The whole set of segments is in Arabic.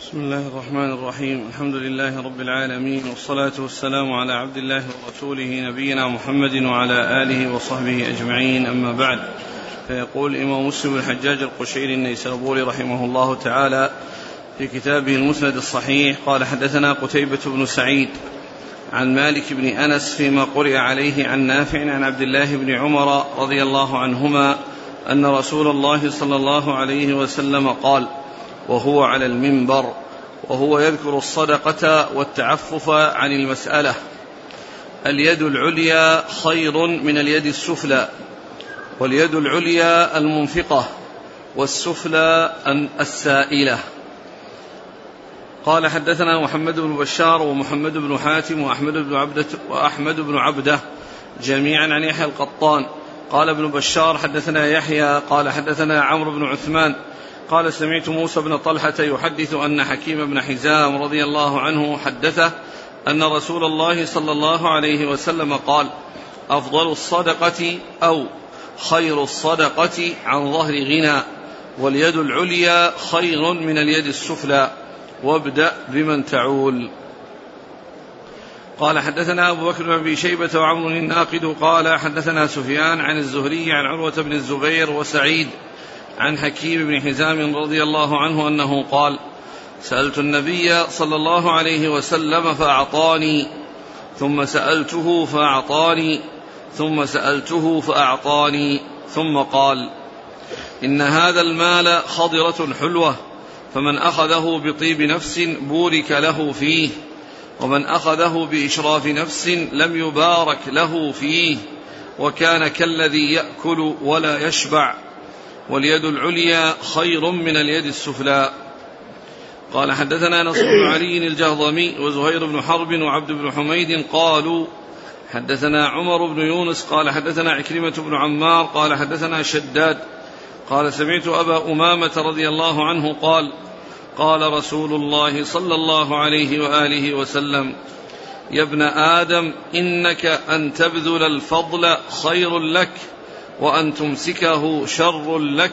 بسم الله الرحمن الرحيم. الحمد لله رب العالمين والصلاة والسلام على عبد الله ورسوله نبينا محمد وعلى آله وصحبه أجمعين. أما بعد فيقول الإمام مسلم الحجاج القشيري النيسابوري رحمه الله تعالى في كتابه المسند الصحيح قال حدثنا قتيبة بن سعيد عن مالك بن أنس فيما قرئ عليه عن نافع عن عبد الله بن عمر رضي الله عنهما أن رسول الله صلى الله عليه وسلم قال وهو على المنبر وهو يذكر الصدقة والتعفف عن المسألة. اليد العليا خير من اليد السفلى واليد العليا المنفقة والسفلى السائلة. قال حدثنا محمد بن بشار ومحمد بن حاتم وأحمد بن عبدة وأحمد بن عبدة جميعا عن يحيى القطان. قال ابن بشار حدثنا يحيى قال حدثنا عمرو بن عثمان قال سمعت موسى بن طلحة يحدث أن حكيم بن حزام رضي الله عنه حدثه أن رسول الله صلى الله عليه وسلم قال أفضل الصدقة أو خير الصدقة عن ظهر غنى واليد العليا خير من اليد السفلى وابدأ بمن تعول. قال حدثنا أبو بكر بن أبي شيبة وعمر الناقد قال حدثنا سفيان عن الزهري عن عروة بن الزبير وسعيد عن حكيم بن حزام رضي الله عنه أنه قال سألت النبي صلى الله عليه وسلم فأعطاني ثم سألته فأعطاني ثم سألته فأعطاني ثم قال إن هذا المال خضرة حلوة فمن أخذه بطيب نفس بورك له فيه ومن أخذه بإشراف نفس لم يبارك له فيه وكان كالذي يأكل ولا يشبع. واليد العليا خير من اليد السفلى. قال حدثنا نصر بن علي الجهضمي وزهير بن حرب وعبد بن حميد قالوا حدثنا عمر بن يونس قال حدثنا عكرمة بن عمار قال حدثنا شداد قال سمعت أبا أمامة رضي الله عنه قال قال رسول الله صلى الله عليه وآله وسلم يا ابن آدم إنك أن تبذل الفضل خير لك وأن تمسكه شر لك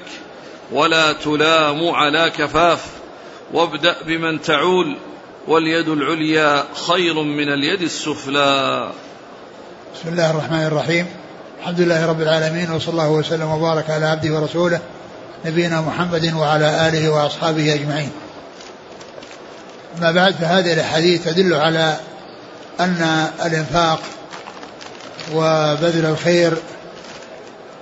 ولا تلام على كفاف. وابدأ بمن تعول واليد العليا خير من اليد السفلى. بسم الله الرحمن الرحيم. الحمد لله رب العالمين وصلى الله وسلم وبارك على عبده ورسوله نبينا محمد وعلى آله وأصحابه أجمعين. ما بعد فهذه الأحاديث تدل على أن الإنفاق وبذل الخير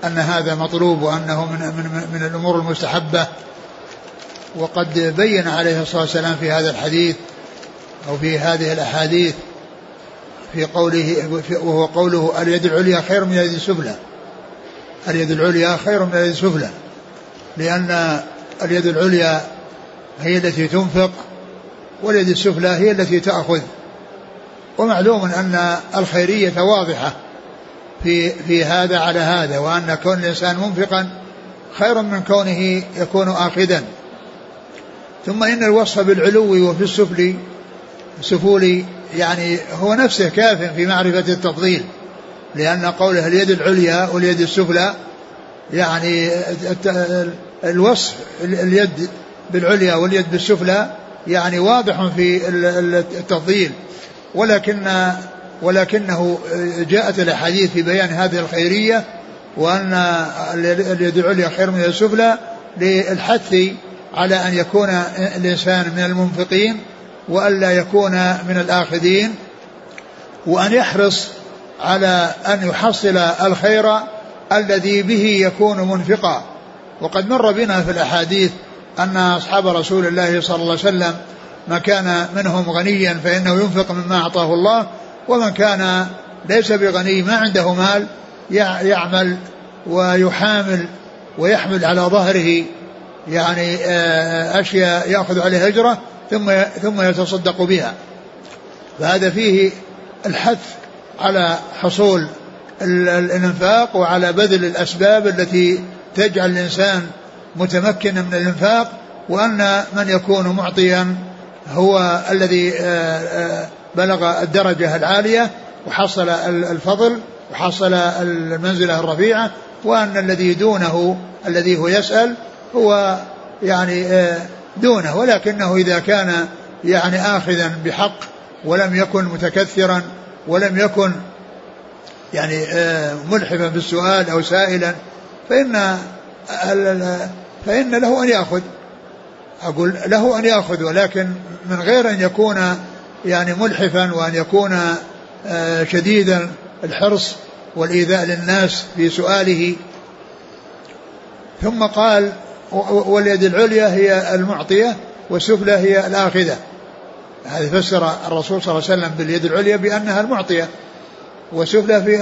أن هذا مطلوب وأنه من, من, من الأمور المستحبة. وقد بين عليه الصلاة والسلام في هذا الحديث أو في هذه الأحاديث في قوله وهو قوله اليد العليا خير من اليد السفلى. اليد العليا خير من اليد السفلى. لأن اليد العليا هي التي تنفق واليد السفلى هي التي تأخذ. ومعلوم أن الخيرية واضحة. في في هذا على هذا وأن كون الإنسان منفقا خير من كونه يكون آخذا ثم إن الوصف بالعلو وفي السفل السفول يعني هو نفسه كاف في معرفة التفضيل لأن قوله اليد العليا واليد السفلى يعني الوصف اليد بالعليا واليد بالسفلى يعني واضح في التفضيل. ولكن ولكنه جاءت الاحاديث في بيان هذه الخيرية وأن اليد العليا خير من السفلى للحث على أن يكون الإنسان من المنفقين والا يكون من الآخذين وأن يحرص على أن يحصل الخير الذي به يكون منفقا. وقد مر بنا في الأحاديث أن أصحاب رسول الله صلى الله عليه وسلم ما كان منهم غنيا فإنه ينفق مما أعطاه الله ومن كان ليس بغني ما عنده مال يعمل ويحامل ويحمل على ظهره يعني آه، أشياء يأخذ عليها أجرة ثم ثم يتصدق بها. فهذا فيه الحث على حصول الإنفاق وعلى بذل الأسباب التي تجعل الإنسان متمكنا من الإنفاق وأن من يكون معطيا هو الذي آه، آه، بلغ الدرجة العالية وحصل الفضل وحصل المنزلة الرفيعة وأن الذي دونه الذي هو يسأل هو يعني آه، دونه ولكنه إذا كان يعني آخذا بحق ولم يكن متكثرا ولم يكن يعني آه، ملحفا بالسؤال أو سائلا فإن فإن له أن يأخذ. أقول له أن يأخذ ولكن من غير أن يكون يعني ملحفا وأن يكون آه، شديد الحرص والإيذاء للناس في سؤاله. ثم قال واليد العليا هي المعطية والسفلى هي الآخذة. هذا فسر الرسول صلى الله عليه وسلم باليد العليا بأنها المعطية والسفلى هي,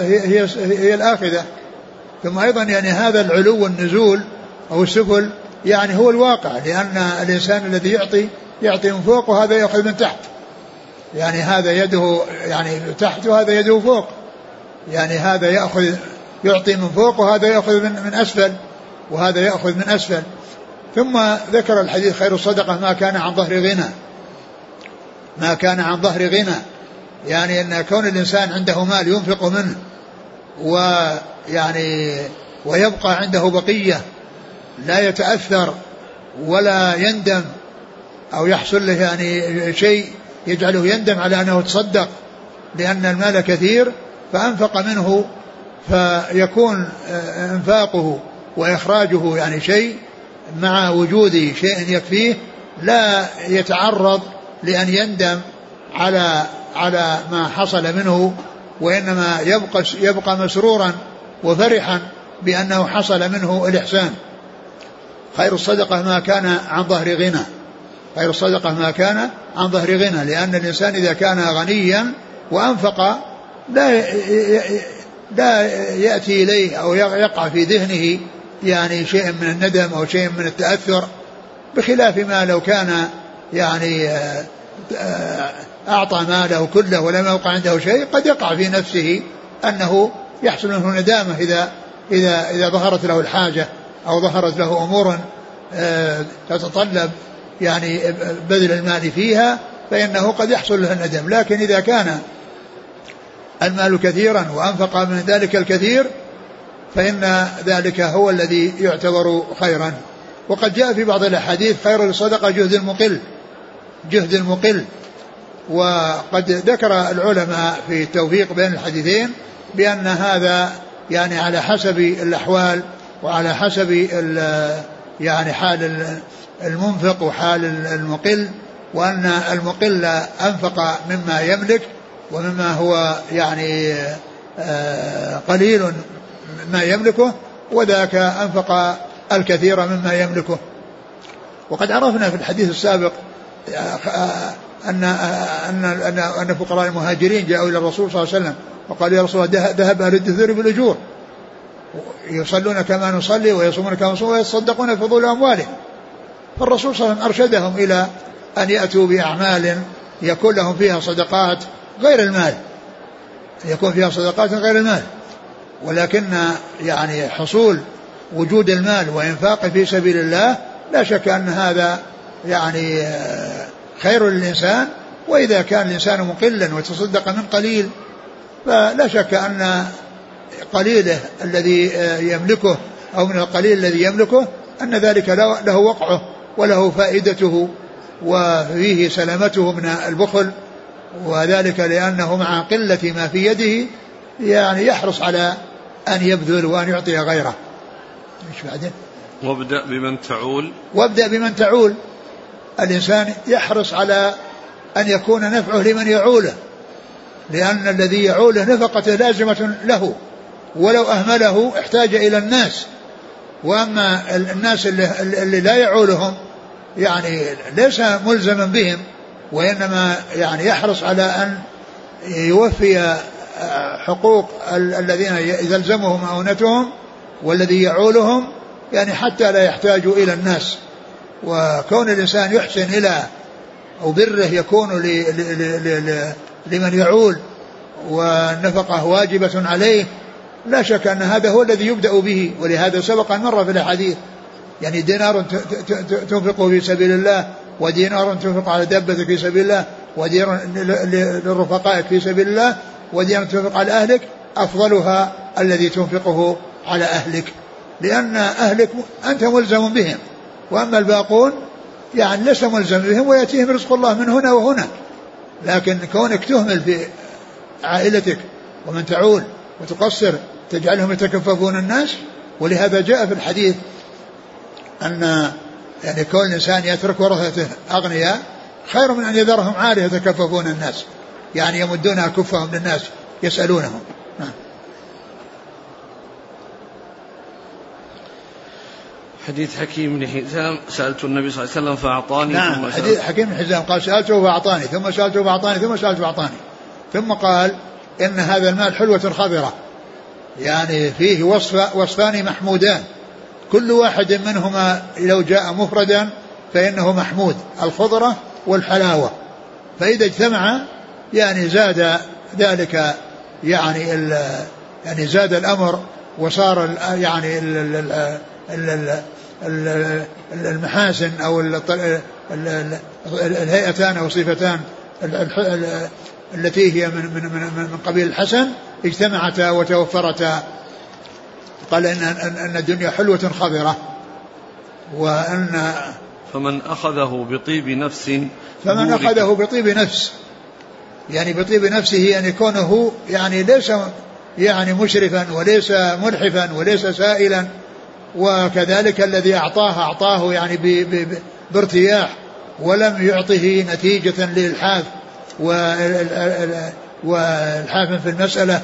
هي, هي الآخذة. ثم أيضا يعني هذا العلو والنزول أو السفل يعني هو الواقع لأن الإنسان الذي يعطي يعطي من فوق وهذا يأخذ من تحت. يعني هذا يده يعني تحت وهذا يده فوق. يعني هذا يأخذ يعطي من فوق وهذا يأخذ من, من أسفل وهذا يأخذ من أسفل. ثم ذكر الحديث خير الصدقة ما كان عن ظهر غنى. ما كان عن ظهر غنى. يعني أن كون الإنسان عنده مال ينفق منه ويعني ويبقى عنده بقية لا يتأثر ولا يندم أو يحصل له يعني شيء يجعله يندم على أنه تصدق لأن المال كثير فأنفق منه فيكون إنفاقه وإخراجه يعني شيء مع وجود شيء يكفيه لا يتعرض لأن يندم على على ما حصل منه وإنما يبقى يبقى مسرورا وفرحا بأنه حصل منه الإحسان. خير الصدقة ما كان عن ظهر غنى. خير الصدقه ما كان عن ظهر غنى لأن الإنسان إذا كان غنيا وأنفق لا لا يأتي إليه أو يقع في ذهنه يعني شيء من الندم أو شيء من التأثر بخلاف ما لو كان يعني آه، أعطى ماله كله ولم يوقع عنده شيء قد يقع في نفسه أنه يحصل منه ندامة إذا إذا إذا ظهرت له الحاجة أو ظهرت له أمور آه، تتطلب. يعني بذل المال فيها فإنه قد يحصل له الندم. لكن إذا كان المال كثيرا وأنفق من ذلك الكثير فإن ذلك هو الذي يعتبر خيرا. وقد جاء في بعض الأحاديث خير الصدقة جهد المقل جهد المقل. وقد ذكر العلماء في التوفيق بين الحديثين بأن هذا يعني على حسب الأحوال وعلى حسب يعني حال المنفق وحال المقل وأن المقل أنفق مما يملك ومما هو يعني آه، قليل ما يملكه وذاك أنفق الكثير مما يملكه. وقد عرفنا في الحديث السابق أن أن أن أن فقراء المهاجرين جاءوا إلى الرسول صلى الله عليه وسلم وقالوا يا رسول الله ذهب أهل الدثور بالأجور يصلون كما نصلي ويصومون كما نصوم ويتصدقون فضول أموالهم. فالرسول صلى الله عليه وسلم أرشدهم إلى أن يأتوا بأعمال يكون لهم فيها صدقات غير المال. يكون فيها صدقات غير المال. ولكن يعني حصول وجود المال وإنفاقه في سبيل الله لا شك أن هذا يعني خير للإنسان. وإذا كان الإنسان مقلا وتصدق من قليل فلا شك أن قليله الذي يملكه أو من القليل الذي يملكه أن ذلك له وقعه. وله فائدته وفيه سلامته من البخل وذلك لأنه مع قلة ما في يده يعني يحرص على أن يبذل وأن يعطي غيره. إيش بعدين؟ وابدأ بمن تعول. وابدأ بمن تعول. الإنسان يحرص على أن يكون نفعه لمن يعوله لأن الذي يعوله نفقته لازمة له ولو أهمله احتاج إلى الناس. وأما الناس اللي, اللي لا يعولهم يعني ليس ملزما بهم وإنما يعني يحرص على أن يوفي حقوق الذين يلزمهم مؤونتهم والذي يعولهم يعني حتى لا يحتاجوا إلى الناس. وكون الإنسان يحسن إلى أو بره يكون لمن يعول والنفقة واجبة عليه لا شك أن هذا هو الذي يبدأ به ولهذا سبق أن مر في الأحاديث. يعني دينار تنفقه في سبيل الله ودينار تنفق على دابتك في سبيل الله ودينار لرفقائك في سبيل الله ودينار تنفق على أهلك أفضلها الذي تنفقه على أهلك. لأن أهلك أنت ملزم بهم. وأما الباقون يعني لست ملزم بهم ويأتيهم رزق الله من هنا وهنا لكن كونك تهمل في عائلتك ومن تعول وتقصر تجعلهم يتكففون الناس؟ ولهذا جاء في الحديث أن يعني كون الإنسان يترك ورثته أغنياء خير من أن يذرهم عالية يتكففون الناس. يعني يمدون أكفهم للناس يسألونهم. نعم. حديث حكيم بن حزام سألت النبي صلى الله عليه وسلم فأعطاني نعم ثم حديث حكيم بن حزام قال سألته فأعطاني ثم سألته فأعطاني ثم سألته فأعطاني ثم قال إن هذا المال حلوة خضرة يعني فيه وصف وصفان محمودان كل واحد منهما لو جاء مفردا فإنه محمود الخضرة والحلاوة فإذا اجتمع يعني زاد ذلك يعني يعني زاد الأمر وصار يعني المحاسن أو الهيئتان أو صفتان التي هي من من من, من قبيل الحسن اجتمعتا وتوفرتا قال ان ان الدنيا حلوة خضرة. وأن فمن أخذه بطيب نفس فمن أخذه بطيب نفس. يعني بطيب نفسه يعني كونه يعني ليس يعني مشرفا وليس ملحفا وليس سائلا. وكذلك الذي أعطاه أعطاه يعني بارتياح ولم يعطه نتيجة للحاف والحاكم في المسألة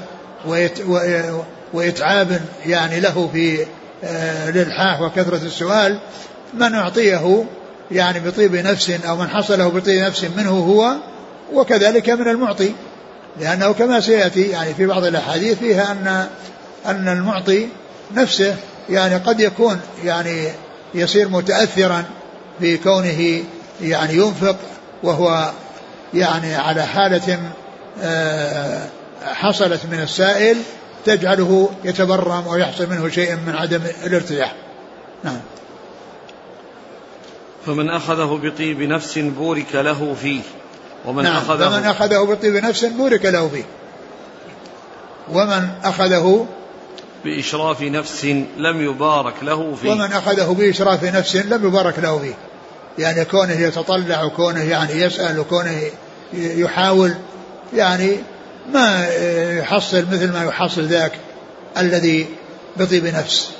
وإتعاب يعني له في آه، الإلحاح وكثرة السؤال من أعطيه يعني بطيب نفس أو من حصله بطيب نفس منه هو وكذلك من المعطي. لأنه كما سيأتي يعني في بعض الأحاديث فيها أن أن المعطي نفسه يعني قد يكون يعني يصير متأثرا في كونه يعني ينفق وهو يعني على حالة آه، حصلت من السائل تجعله يتبرم ويحصل منه شيء من عدم الارتياح نعم. فمن أخذه بطيب نفس بورك له فيه. ومن نعم. أخذه فمن أخذه بطيب نفس بورك له فيه. ومن أخذه بإشراف نفس لم يبارك له فيه. ومن أخذه بإشراف نفس لم يبارك له فيه. يعني كونه يتطلع وكونه يعني يسأل وكونه يحاول يعني ما يحصل مثل ما يحصل ذاك الذي بطيب نفس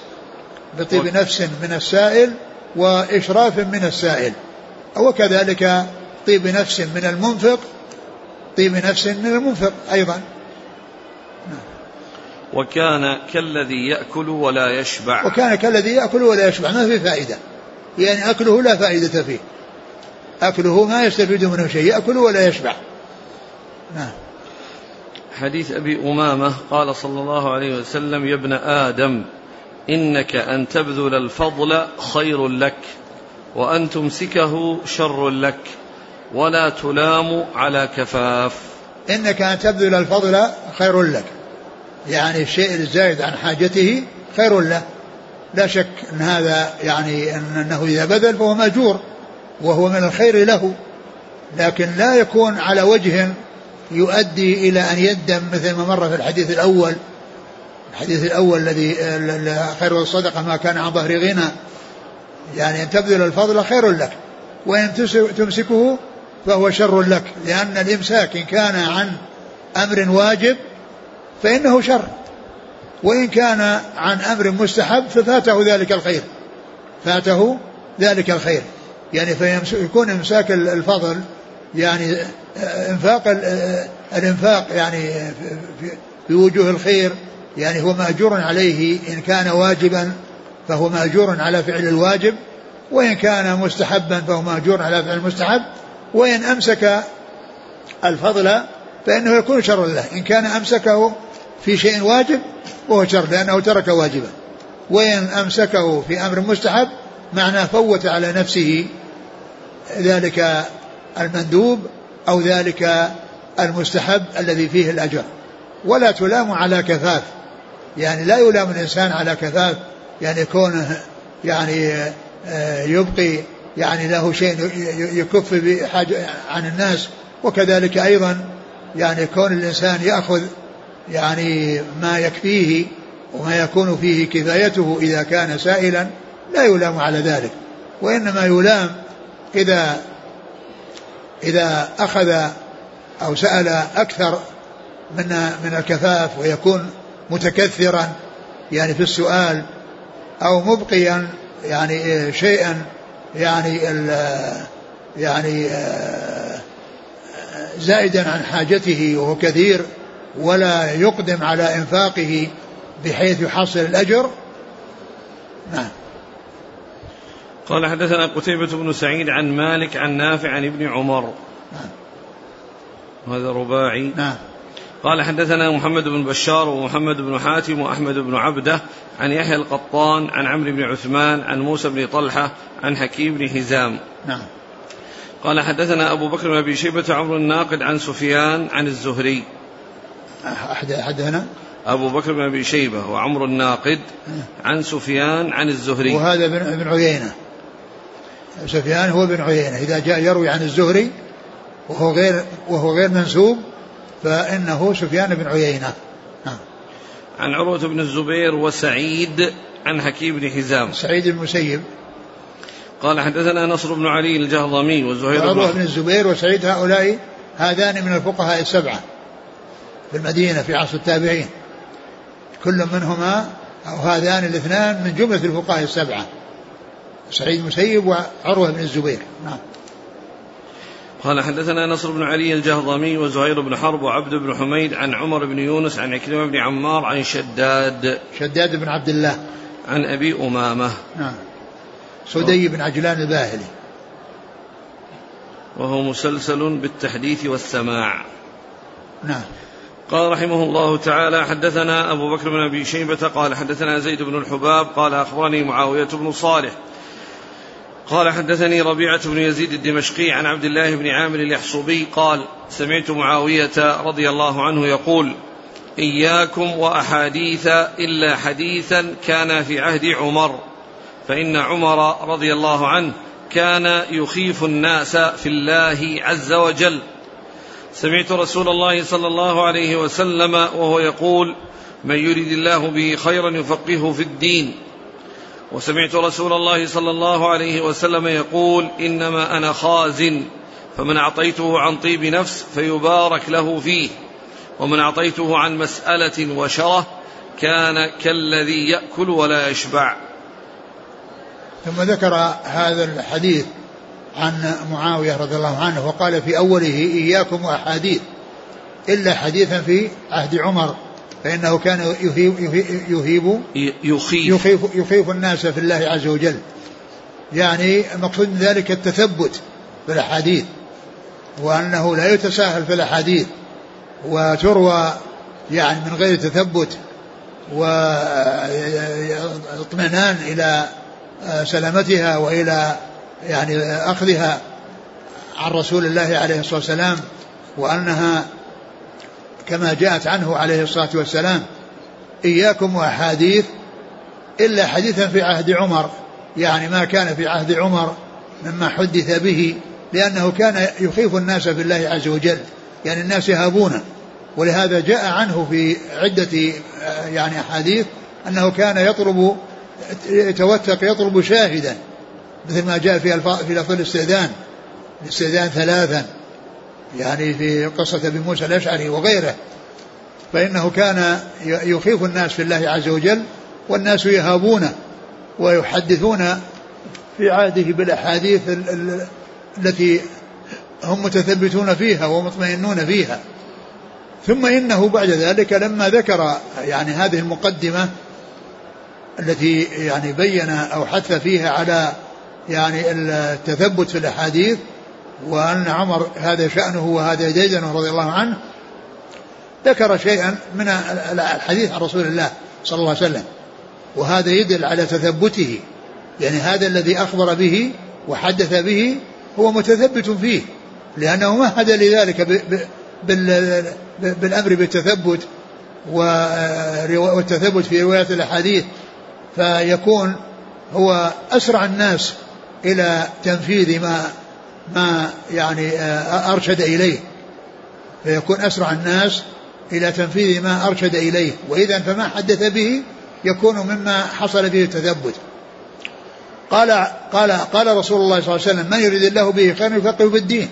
بطيب نفس من السائل وإشراف من السائل. وكذلك طيب نفس من المنفق طيب نفس من المنفق أيضا. وكان كالذي يأكل ولا يشبع. وكان كالذي يأكل ولا يشبع ما في فائدة. يعني أكله لا فائدة فيه. أكله ما يستفيد منه شيء يأكل ولا يشبع. نعم. حديث أبي أمامة قال صلى الله عليه وسلم يا ابن آدم إنك أن تبذل الفضل خير لك وأن تمسكه شر لك ولا تلام على كفاف. إنك أن تبذل الفضل خير لك. يعني الشيء الزائد عن حاجته خير له. لا شك أن هذا يعني أنه إذا بذل فهو مأجور وهو من الخير له. لكن لا يكون على وجه يؤدي إلى أن يندم مثل ما مر في الحديث الأول. الحديث الأول الذي خير الصدقة ما كان عن ظهر غنى. يعني أن تبذل الفضل خير لك وإن تمسكه فهو شر لك. لأن الإمساك إن كان عن أمر واجب فإنه شر. وإن كان عن أمر مستحب ففاته ذلك الخير. فاته ذلك الخير. يعني فيكون إمساك الفضل يعني إنفاق الإنفاق يعني في وجوه الخير يعني هو مأجور عليه. إن كان واجبا فهو مأجور على فعل الواجب وإن كان مستحبا فهو مأجور على فعل المستحب. وإن أمسك الفضل فإنه يكون شرا له إن كان أمسكه في شيء واجب وهو شر لأنه ترك واجبا. وإن أمسكه في أمر مستحب معناه فوت على نفسه ذلك المندوب أو ذلك المستحب الذي فيه الأجر. ولا تلام على كفاف. يعني لا يلام الإنسان على كفاف. يعني كونه يعني آه، يبقي يعني له شيء يكف عن الناس. وكذلك أيضا يعني كون الإنسان يأخذ يعني ما يكفيه وما يكون فيه كفايته إذا كان سائلا لا يلام على ذلك وإنما يلام إذا إذا أخذ أو سأل أكثر من من الكفاف ويكون متكثرا يعني في السؤال أو مبقيا يعني شيئا يعني يعني زائدا عن حاجته وهو كثير ولا يقدم على إنفاقه بحيث يحصل الأجر. نعم. قال حدثنا قتيبة بن سعيد عن مالك عن نافع عن ابن عمر. نعم. وهذا رباعي. نعم. قال حدثنا محمد بن بشار ومحمد بن حاتم وأحمد بن عبده عن يحيى القطان عن عمرو بن عثمان عن موسى بن طلحة عن حكيم بن حزام. نعم. قال حدثنا أبو بكر بن أبي شيبة عمرو الناقد عن سفيان عن الزهري. أحد أحدنا أبو بكر بن أبي شيبة وعمرو الناقد عن سفيان عن الزهري. وهذا بن عيينة. سفيان هو بن عيينة. إذا جاء يروي عن الزهري وهو غير وهو غير منسوب فإنه سفيان بن عيينة. نعم. عن عروة بن الزبير وسعيد عن حكيم بن حزام. سعيد المسيب. قال حدثنا نصر بن علي الجهضمي وزهير بن عروة بن الزبير وسعيد هؤلاء هذان من الفقهاء السبعة. في المدينة في عصر التابعين. كل منهما أو هذان الاثنان من جملة الفقهاء السبعة. سعيد المسيب وعروة بن الزبير. نعم. قال حدثنا نصر بن علي الجهضمي وزهير بن حرب وعبد بن حميد عن عمر بن يونس عن عكرمة بن عمار عن شداد. شداد بن عبد الله. عن أبي أمامة. نعم. سدي بن عجلان الباهلي. وهو مسلسل بالتحديث والسماع. نعم. قال رحمه الله تعالى حدثنا أبو بكر بن أبي شيبة قال حدثنا زيد بن الحباب قال أخبرني معاوية بن صالح قال حدثني ربيعة بن يزيد الدمشقي عن عبد الله بن عامر اليحصبي قال سمعت معاوية رضي الله عنه يقول إياكم وأحاديث إلا حديثا كان في عهد عمر فإن عمر رضي الله عنه كان يخيف الناس في الله عز وجل. سمعت رسول الله صلى الله عليه وسلم وهو يقول من يريد الله به خيرا يفقهه في الدين. وسمعت رسول الله صلى الله عليه وسلم يقول إنما أنا خازن فمن أعطيته عن طيب نفس فيبارك له فيه ومن أعطيته عن مسألة وشرة كان كالذي يأكل ولا يشبع. ثم ذكر هذا الحديث عن معاوية رضي الله عنه وقال في أوله إياكم واحاديث إلا حديثا في عهد عمر فإنه كان يهيب, يهيب يخيف, يخيف, يخيف الناس في الله عز وجل. يعني المقصود من ذلك التثبت في الأحاديث وأنه لا يتساهل في الأحاديث وتروى يعني من غير تثبت واطمئنان إلى سلامتها وإلى يعني أخذها عن رسول الله عليه الصلاة والسلام وأنها كما جاءت عنه عليه الصلاة والسلام إياكم وأحاديث إلا حديثا في عهد عمر. يعني ما كان في عهد عمر مما حدث به لأنه كان يخيف الناس بالله عز وجل يعني الناس يهابونه. ولهذا جاء عنه في عدة يعني أحاديث أنه كان يطلب يتوثق يطلب شاهدا. مثل ما جاء في في لفظ الاستئذان. الاستئذان ثلاثا. يعني في قصة أبي موسى الأشعري وغيره. فإنه كان يخيف الناس في الله عز وجل والناس يهابونه ويحدثون في عهده بالأحاديث التي هم متثبتون فيها ومطمئنون فيها. ثم إنه بعد ذلك لما ذكر يعني هذه المقدمة التي يعني بين أو حث فيها على يعني التثبت في الأحاديث وأن عمر هذا شأنه وهذا ديدنه رضي الله عنه ذكر شيئا من الحديث عن رسول الله صلى الله عليه وسلم. وهذا يدل على تثبته. يعني هذا الذي أخبر به وحدث به هو متثبت فيه. لأنه مهد لذلك بالأمر بالتثبت والتثبت في رواية الأحاديث. فيكون هو أسرع الناس إلى تنفيذ ما ما يعني آه، أرشد إليه. فيكون أسرع الناس إلى تنفيذ ما أرشد إليه. وإذا فما حدث به يكون مما حصل به التثبت. قال قال قال رسول الله صلى الله عليه وسلم من يريد الله به خيرا يفقهه في الدين.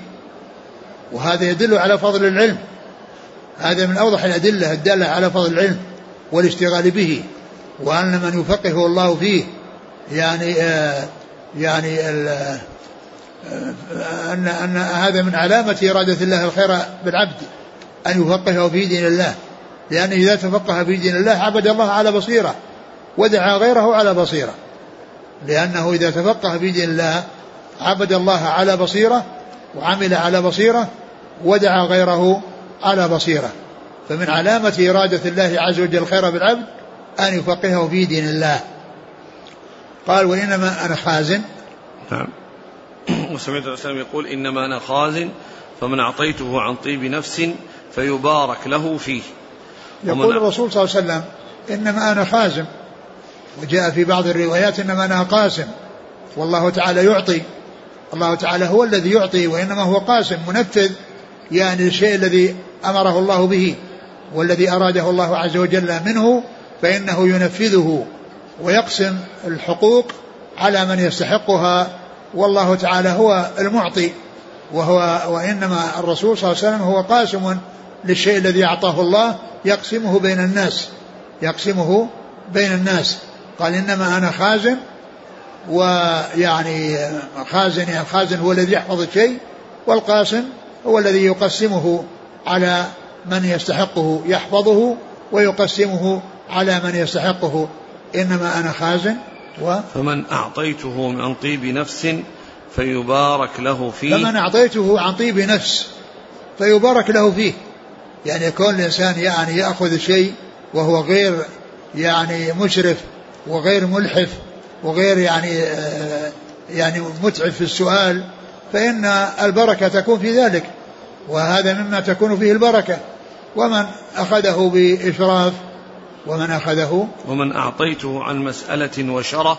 وهذا يدل على فضل العلم. هذا من أوضح الأدلة الدالة على فضل العلم والاشتغال به. وأن من يفقهه الله فيه يعني آه يعني آه ان أن هذا من علامة إرادة الله الخير بالعبد أن يفقهه في دين الله. لأنه إذا تفقه في دين الله عبد الله على بصيرة ودعا غيره على بصيرة. لأنه إذا تفقه في دين الله عبد الله على بصيرة وعمل على بصيرة ودعا غيره على بصيرة. فمن علامة إرادة الله عز وجل الخير بالعبد أن يفقهه في دين الله. قال وإنما أنا خازن نعم. وسمعت الإسلام يقول إنما أنا خازن فمن أعطيته عن طيب نفس فيبارك له فيه. يقول الرسول صلى الله عليه وسلم إنما أنا خازن وجاء في بعض الروايات إنما أنا قاسم. والله تعالى يعطي. الله تعالى هو الذي يعطي وإنما هو قاسم منفذ يعني الشيء الذي أمره الله به. والذي أراده الله عز وجل منه فإنه ينفذه. ويقسم الحقوق على من يستحقها والله تعالى هو المعطي وهو وإنما الرسول صلى الله عليه وسلم هو قاسم للشيء الذي أعطاه الله يقسمه بين الناس يقسمه بين الناس. قال إنما أنا خازن ويعني خازن يعني الخازن هو الذي يحفظ الشيء والقاسم هو الذي يقسمه على من يستحقه يحفظه ويقسمه على من يستحقه. إنما أنا خازن و فمن أعطيته عن طيب نفس فيبارك له فيه. فمن أعطيته عن طيب نفس فيبارك له فيه. يعني يكون الإنسان يعني يأخذ شيء وهو غير يعني مشرف وغير ملحف وغير يعني آه، يعني متعب في السؤال فإن البركة تكون في ذلك وهذا مما تكون فيه البركة. ومن أخذه بإشراف ومن أخذه؟ ومن أعطيته عن مسألة وشرة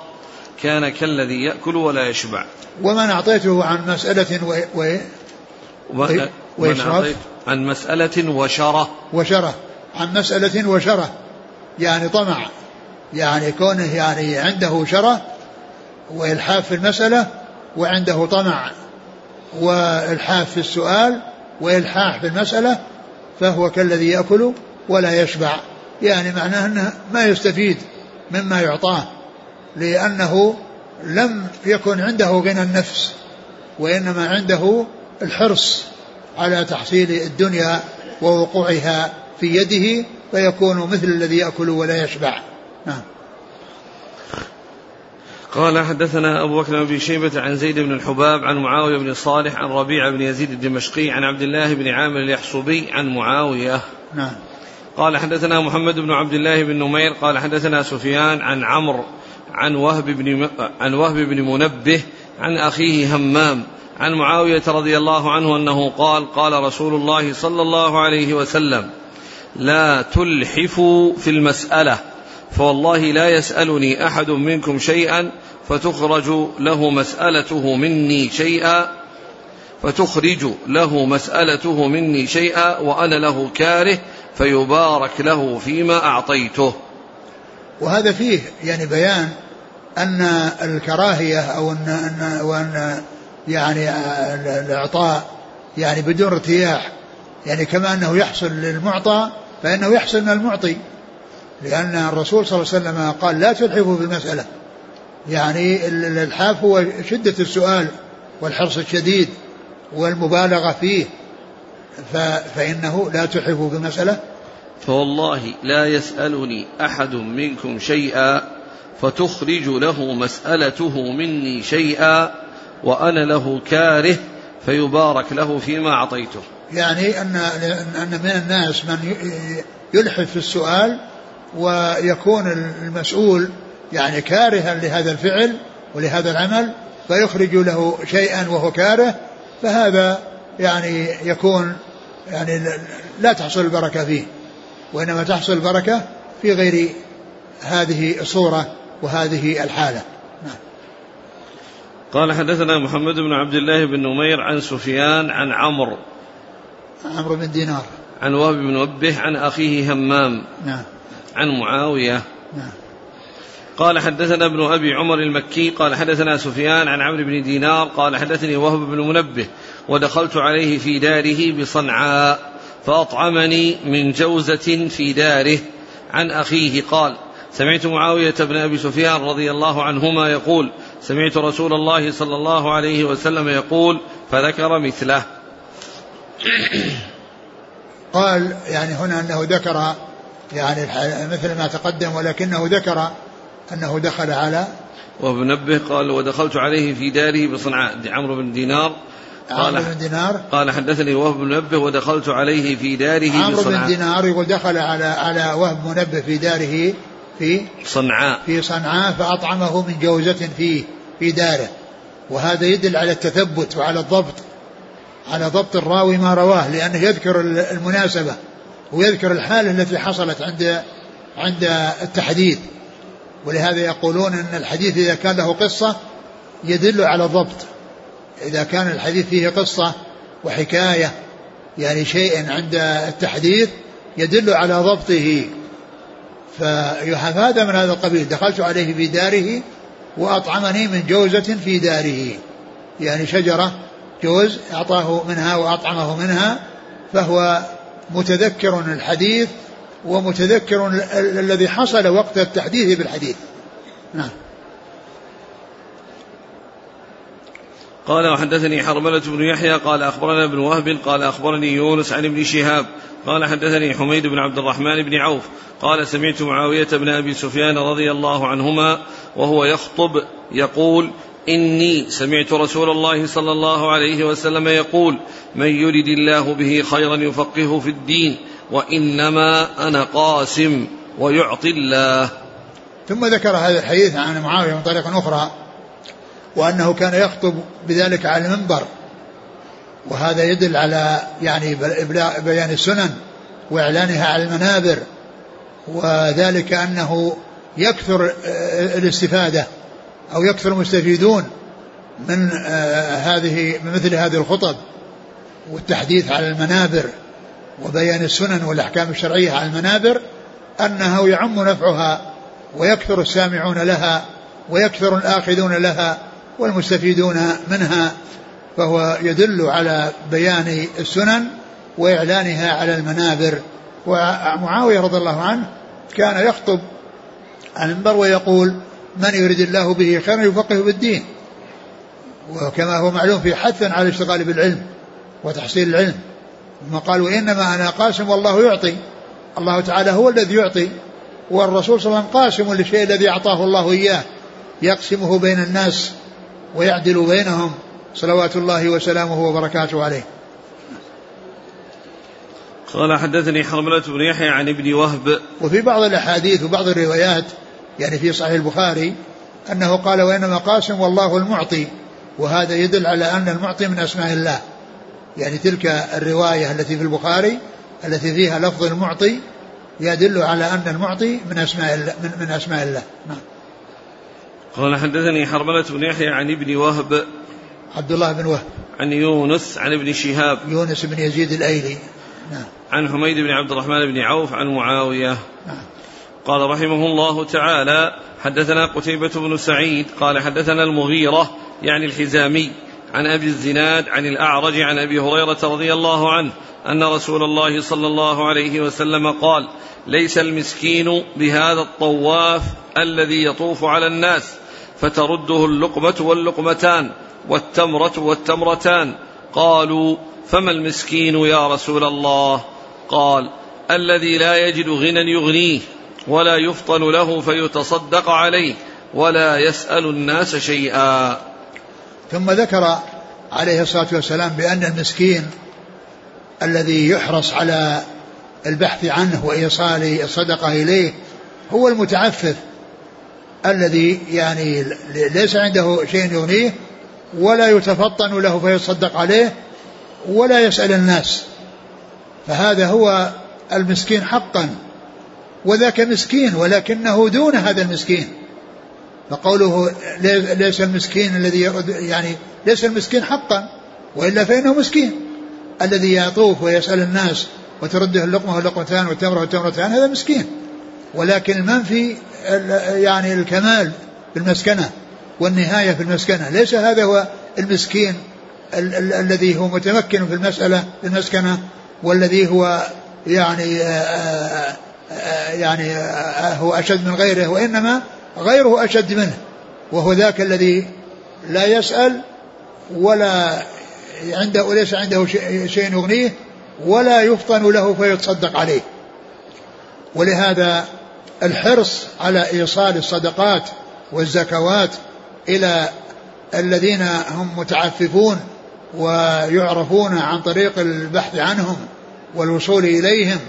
كان كالذي يأكل ولا يشبع. ومن أعطيته عن مسألة و... و... ومن وإشراف عن مسألة وشرة. وشرة. عن مسألة وشرة. يعني طمع. يعني كونه يعني عنده شرة والحاف في المسألة وعنده طمع. والحاف في السؤال والحاح في المسألة فهو كالذي يأكل ولا يشبع. يعني معناه أنه ما يستفيد مما يعطاه لأنه لم يكن عنده غنى النفس وإنما عنده الحرص على تحصيل الدنيا ووقوعها في يده فيكون مثل الذي يأكل ولا يشبع. نعم. قال حدثنا أبو بكر بن شيبة عن زيد بن الحباب عن معاوية بن صالح عن ربيع بن يزيد الدمشقي عن عبد الله بن عامر اليحصبي عن معاوية. نعم. قال حدثنا محمد بن عبد الله بن نمير قال حدثنا سفيان عن عمرو عن وهب بن عن وهب بن منبه عن أخيه همام عن معاوية رضي الله عنه أنه قال قال رسول الله صلى الله عليه وسلم لا تلحفوا في المسألة فوالله لا يسألني أحد منكم شيئا فتخرج له مسألته مني شيئا فتخرج له مسألته مني شيئا وأنا له كاره فيبارك له فيما أعطيته. وهذا فيه يعني بيان أن الكراهية أو أن, أن وأن يعني الإعطاء يعني بدون ارتياح يعني كما أنه يحصل للمعطى فإنه يحصل من المعطي. لأن الرسول صلى الله عليه وسلم قال لا تلحفوا في المسألة يعني الإلحاف هو شدة السؤال والحرص الشديد. والمبالغة فيه فإنه لا في المسألة فوالله لا يسألني أحد منكم شيئا فتخرج له مسألته مني شيئا وأنا له كاره فيبارك له فيما أعطيته. يعني أن أن من الناس من يلحف في السؤال ويكون المسؤول يعني كارها لهذا الفعل ولهذا العمل فيخرج له شيئا وهو كاره فهذا يعني يكون يعني لا تحصل البركة فيه وإنما تحصل البركة في غير هذه الصورة وهذه الحالة. نعم. قال حدثنا محمد بن عبد الله بن نمير عن سفيان عن عمرو. عمرو بن دينار. عن وهب بن وبه عن أخيه همام. نعم. عن معاوية. نعم. قال حدثنا ابن أبي عمر المكي قال حدثنا سفيان عن عمرو بن دينار قال حدثني وهب بن منبه ودخلت عليه في داره بصنعاء فأطعمني من جوزة في داره عن أخيه قال سمعت معاوية بن أبي سفيان رضي الله عنهما يقول سمعت رسول الله صلى الله عليه وسلم يقول فذكر مثله. قال يعني هنا أنه ذكر يعني مثل ما تقدم ولكنه ذكر أنه دخل على وبنبه قال ودخلت عليه في داره بصنعاء عمرو بن دينار. قال عمرو بن دينار. قال حدثني وهب بن منبه ودخلت عليه في داره عمرو بن دينار يقول دخل على على وهب منبه في داره في صنعاء. في صنعاء فأطعمه من جوزة في في داره. وهذا يدل على التثبت وعلى الضبط على ضبط الراوي ما رواه لأنه يذكر المناسبة ويذكر الحالة التي حصلت عند عند التحديث ولهذا يقولون أن الحديث إذا كان له قصة يدل على الضبط. إذا كان الحديث فيه قصة وحكاية يعني شيء عند التحديث يدل على ضبطه. فهذا من هذا القبيل. دخلت عليه في داره وأطعمني من جوزة في داره. يعني شجرة جوز أعطاه منها وأطعمه منها فهو متذكر الحديث ومتذكر الذي حصل وقت التحديث بالحديث. نعم. قال وحدثني حرملة بن يحيى قال أخبرنا ابن وهب قال أخبرني يونس عن ابن شهاب قال حدثني حميد بن عبد الرحمن بن عوف قال سمعت معاوية بن أبي سفيان رضي الله عنهما وهو يخطب يقول إني سمعت رسول الله صلى الله عليه وسلم يقول من يرد الله به خيرا يفقهه في الدين وإنما أنا قاسم ويعطي الله. ثم ذكر هذا الحديث عن معاوية من طريق أخرى وأنه كان يخطب بذلك على المنبر. وهذا يدل على يعني بيان السنن وإعلانها على المنابر وذلك أنه يكثر الاستفادة أو يكثر المستفيدون من آه، هذه من مثل هذه الخطب والتحديث على المنابر. وبيان السنن والأحكام الشرعية على المنابر أنه يعم نفعها ويكثر السامعون لها ويكثر الآخذون لها والمستفيدون منها فهو يدل على بيان السنن وإعلانها على المنابر. ومعاوية رضي الله عنه كان يخطب على المنبر ويقول من يريد الله به خيرا يفقه بالدين. وكما هو معلوم في حث على الاشتغال بالعلم وتحصيل العلم. ثم قال وإنما أنا قاسم والله يعطي. الله تعالى هو الذي يعطي. والرسول صلى الله عليه وسلم قاسم للشيء الذي أعطاه الله إياه. يقسمه بين الناس ويعدل بينهم. صلوات الله وسلامه وبركاته عليه. قال حدثني حرملة بن يحيى عن ابن وهب. وفي بعض الأحاديث وبعض الروايات يعني في صحيح البخاري أنه قال وإنما قاسم والله المعطي. وهذا يدل على أن المعطي من أسماء الله. يعني تلك الرواية التي في البخاري التي فيها لفظ المعطي يدل على أن المعطي من أسماء الله من, من أسماء الله. نعم. قال حدثني حرملة بن يحيى عن ابن وهب عبد الله بن وهب. عن يونس عن ابن شهاب يونس بن يزيد الأيلي. نعم. عن حميد بن عبد الرحمن بن عوف عن معاوية. نعم. قال رحمه الله تعالى حدثنا قتيبة بن سعيد قال حدثنا المغيرة يعني الحزامي. عن أبي الزناد عن الأعرج عن أبي هريرة رضي الله عنه أن رسول الله صلى الله عليه وسلم قال ليس المسكين بهذا الطواف الذي يطوف على الناس فترده اللقمة واللقمتان والتمرة والتمرتان. قالوا فما المسكين يا رسول الله؟ قال الذي لا يجد غنى يغنيه ولا يفطن له فيتصدق عليه ولا يسأل الناس شيئا. ثم ذكر عليه الصلاة والسلام بأن المسكين الذي يحرص على البحث عنه وإيصال الصدقة إليه هو المتعفف الذي يعني ليس عنده شيء يغنيه ولا يتفطن له فيصدق عليه ولا يسأل الناس. فهذا هو المسكين حقا. وذاك مسكين ولكنه دون هذا المسكين. فقوله ليس المسكين الذي يعني ليس المسكين حقا وإلا فإنه مسكين. الذي يطوف ويسأل الناس وترده اللقمة واللقمتان والتمره والتمرتان هذا مسكين. ولكن المنفي يعني الكمال في المسكنة والنهاية في المسكنة. ليس هذا هو المسكين ال- ال- الذي هو متمكن في المسألة في المسكنة والذي هو يعني آآ آآ آآ يعني هو أشد من غيره وإنما غيره أشد منه وهو ذاك الذي لا يسأل ولا عنده ليس عنده شيء يغنيه ولا يفطن له فيتصدق عليه. ولهذا الحرص على إيصال الصدقات والزكوات إلى الذين هم متعففون ويعرفون عن طريق البحث عنهم والوصول إليهم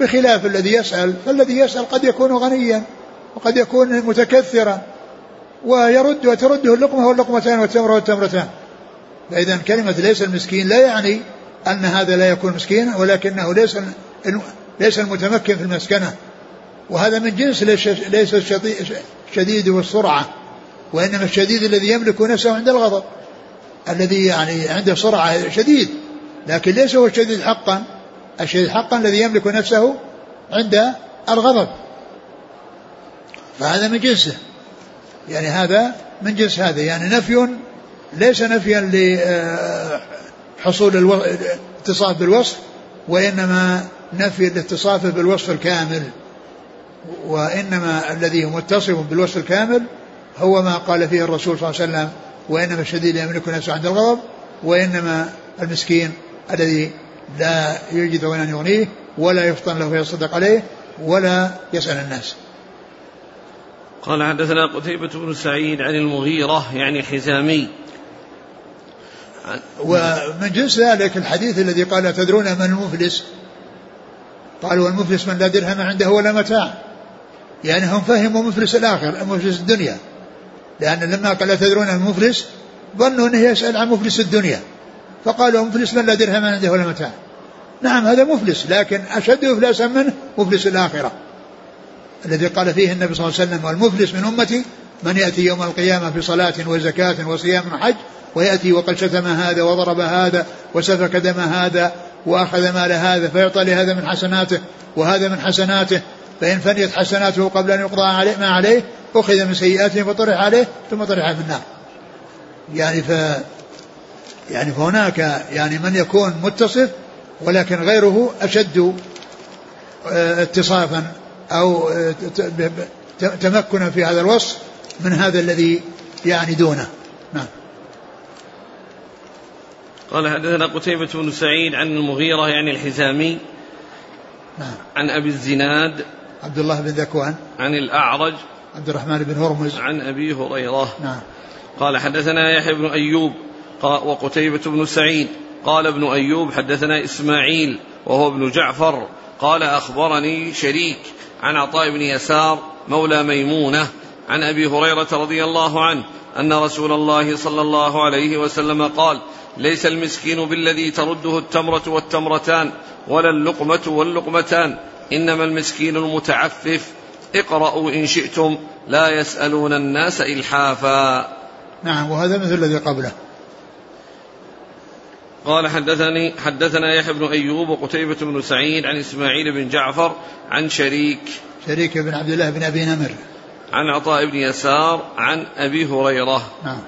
بخلاف الذي يسأل فالذي يسأل قد يكون غنيا. وقد يكون متكثرا ويرد وترده اللقمة واللقمتان والتمره والتمرتان فإذا كلمة ليس المسكين لا يعني أن هذا لا يكون مسكينا ولكنه ليس ليس المتمكن في المسكنة. وهذا من جنس ليس الشديد والسرعة وإنما الشديد الذي يملك نفسه عند الغضب الذي يعني عنده سرعة شديد. لكن ليس هو الشديد حقا. الشديد حقا الذي يملك نفسه عند الغضب. فهذا من جنسه. يعني هذا من جنس هذا يعني نفي ليس نفيا لحصول الاتصاف بالوصف وإنما نفي الاتصاف بالوصف الكامل. وإنما الذي متصف بالوصف الكامل هو ما قال فيه الرسول صلى الله عليه وسلم وإنما الشديد يملك نفسه عند الغضب وإنما المسكين الذي لا يجد غنى يغنيه ولا يفطن له فيصدق عليه ولا يسأل الناس. قال حدثنا قتيبة بن سعيد عن المغيرة يعني حزامي. ومن جنس ذلك الحديث الذي قال تدرون من المفلس؟ قالوا المفلس من لا درهم عنده ولا متاع. يعني هم فهموا مفلس الآخر مفلس الدنيا. لأن لما قال تدرون المفلس ظنوا أنه يسأل عن مفلس الدنيا. فقالوا مفلس من لا درهم عنده ولا متاع. نعم هذا مفلس لكن أشد إفلاسا منه مفلس الآخرة. الذي قال فيه النبي صلى الله عليه وسلم والمفلس من أمتي من يأتي يوم القيامة في صلاة وزكاة وصيام وحج ويأتي وقد شتم هذا وضرب هذا وسفك دم هذا وأخذ مال هذا فيعطى لهذا من حسناته وهذا من حسناته فإن فنيت حسناته قبل أن يقضى عليه ما عليه أخذ من سيئاته فطرح عليه ثم طرح في النار. يعني ف يعني فهناك يعني من يكون متصف ولكن غيره أشد آه، اتصافا. أو آه، تمكنا في هذا الوصف من هذا الذي يعني دونه. نعم. قال حدثنا قتيبة بن سعيد عن المغيرة يعني الحزامي. نعم. عن أبي الزناد. عبد الله بن ذكوان. عن الأعرج. عبد الرحمن بن هرمز. عن أبي هريرة. نعم. قال حدثنا يحيى بن أيوب. وقتيبة بن سعيد. قال ابن أيوب حدثنا إسماعيل وهو ابن جعفر. قال أخبرني شريك. عن عطاء بن يسار مولى ميمونة عن أبي هريرة رضي الله عنه أن رسول الله صلى الله عليه وسلم قال ليس المسكين بالذي ترده التمرة والتمرتان ولا اللقمة واللقمتان إنما المسكين المتعفف. اقرأوا إن شئتم لا يسألون الناس إلحافا. نعم وهذا مثل الذي قبله. قال حدثني حدثنا يحيى بن أيوب وقتيبة بن سعيد عن إسماعيل بن جعفر عن شريك. شريك بن عبد الله بن أبي نمر. عن عطاء بن يسار عن أبي هريرة. نعم.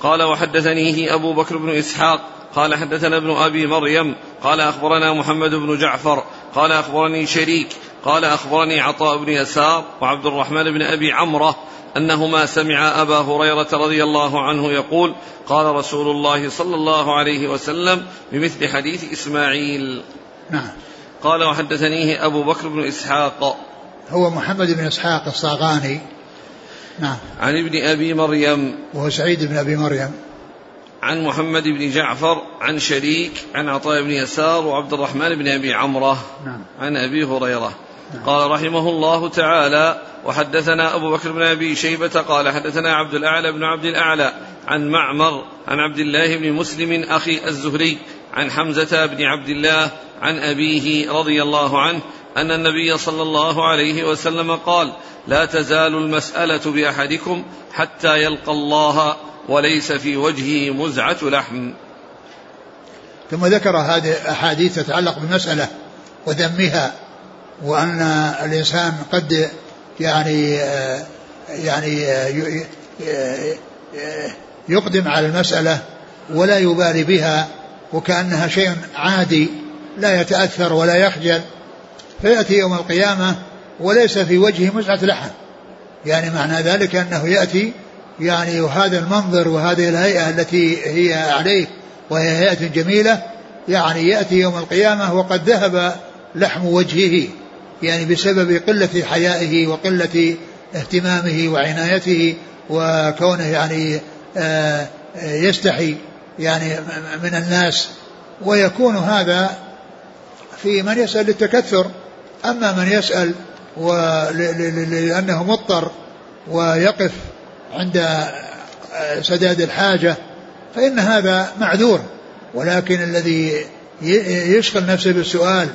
قال وحدثنيه أبو بكر بن إسحاق. قال حدثنا ابن أبي مريم. قال أخبرنا محمد بن جعفر. قال أخبرني شريك. قال أخبرني عطاء بن يسار وعبد الرحمن بن أبي عمرة أنهما سمع أبا هريرة رضي الله عنه يقول قال رسول الله صلى الله عليه وسلم بمثل حديث إسماعيل. نعم. قال وحدثنيه أبو بكر بن إسحاق. هو محمد بن إسحاق الصاغاني. نعم. عن ابن أبي مريم. وهو سعيد بن أبي مريم. عن محمد بن جعفر عن شريك عن عطاء بن يسار وعبد الرحمن بن أبي عمرة. نعم. عن أبي هريرة. نعم. قال رحمه الله تعالى وحدثنا أبو بكر بن أبي شيبة قال حدثنا عبد الأعلى بن عبد الأعلى عن معمر عن عبد الله بن مسلم أخي الزهري عن حمزة بن عبد الله عن أبيه رضي الله عنه أن النبي صلى الله عليه وسلم قال لا تزال المسألة بأحدكم حتى يلقى الله وليس في وجهه مزعة لحم. ثم ذكر هذه أحاديث تتعلق بالمسألة وذمها. وأن الإنسان قد يعني يعني يقدم على المسألة ولا يبالي بها وكأنها شيء عادي لا يتأثر ولا يخجل فيأتي يوم القيامة وليس في وجهه مزعة لحم. يعني معنى ذلك أنه يأتي يعني وهذا المنظر وهذه الهيئة التي هي عليه وهي هيئة جميلة يعني يأتي يوم القيامة وقد ذهب لحم وجهه. يعني بسبب قلة حيائه وقلة اهتمامه وعنايته وكونه يعني آه، يستحي يعني من الناس. ويكون هذا في من يسأل للتكثر. أما من يسأل لأنه مضطر ويقف عند سداد الحاجة فإن هذا معذور. ولكن الذي يشغل نفسه بالسؤال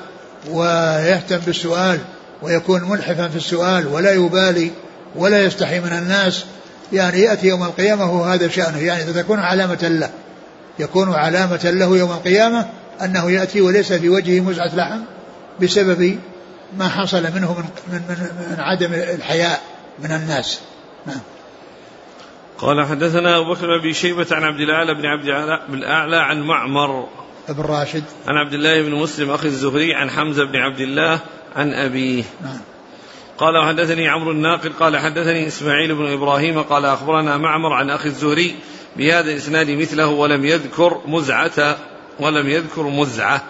ويهتم بالسؤال ويكون ملحفا في السؤال ولا يبالي ولا يستحي من الناس. يعني يأتي يوم القيامة وهذا شأنه. يعني ستكون علامة له. يكون علامة له يوم القيامة أنه يأتي وليس في وجهه مزعة لحم بسبب ما حصل منه من, من, من, من عدم الحياء من الناس. نعم. قال حدثنا أبو بكر بن شيبة عن عبد الأعلى بن عبد الأعلى عن معمر. ابن راشد. عن عبد الله بن مسلم أخي الزهري عن حمزة بن عبد الله عن أبيه. نعم. قال وحدثني عمرو الناقل قال حدثني إسماعيل بن إبراهيم قال أخبرنا معمر عن أخي الزهري بهذا الإسناد مثله ولم يذكر مزعة ولم يذكر مزعة.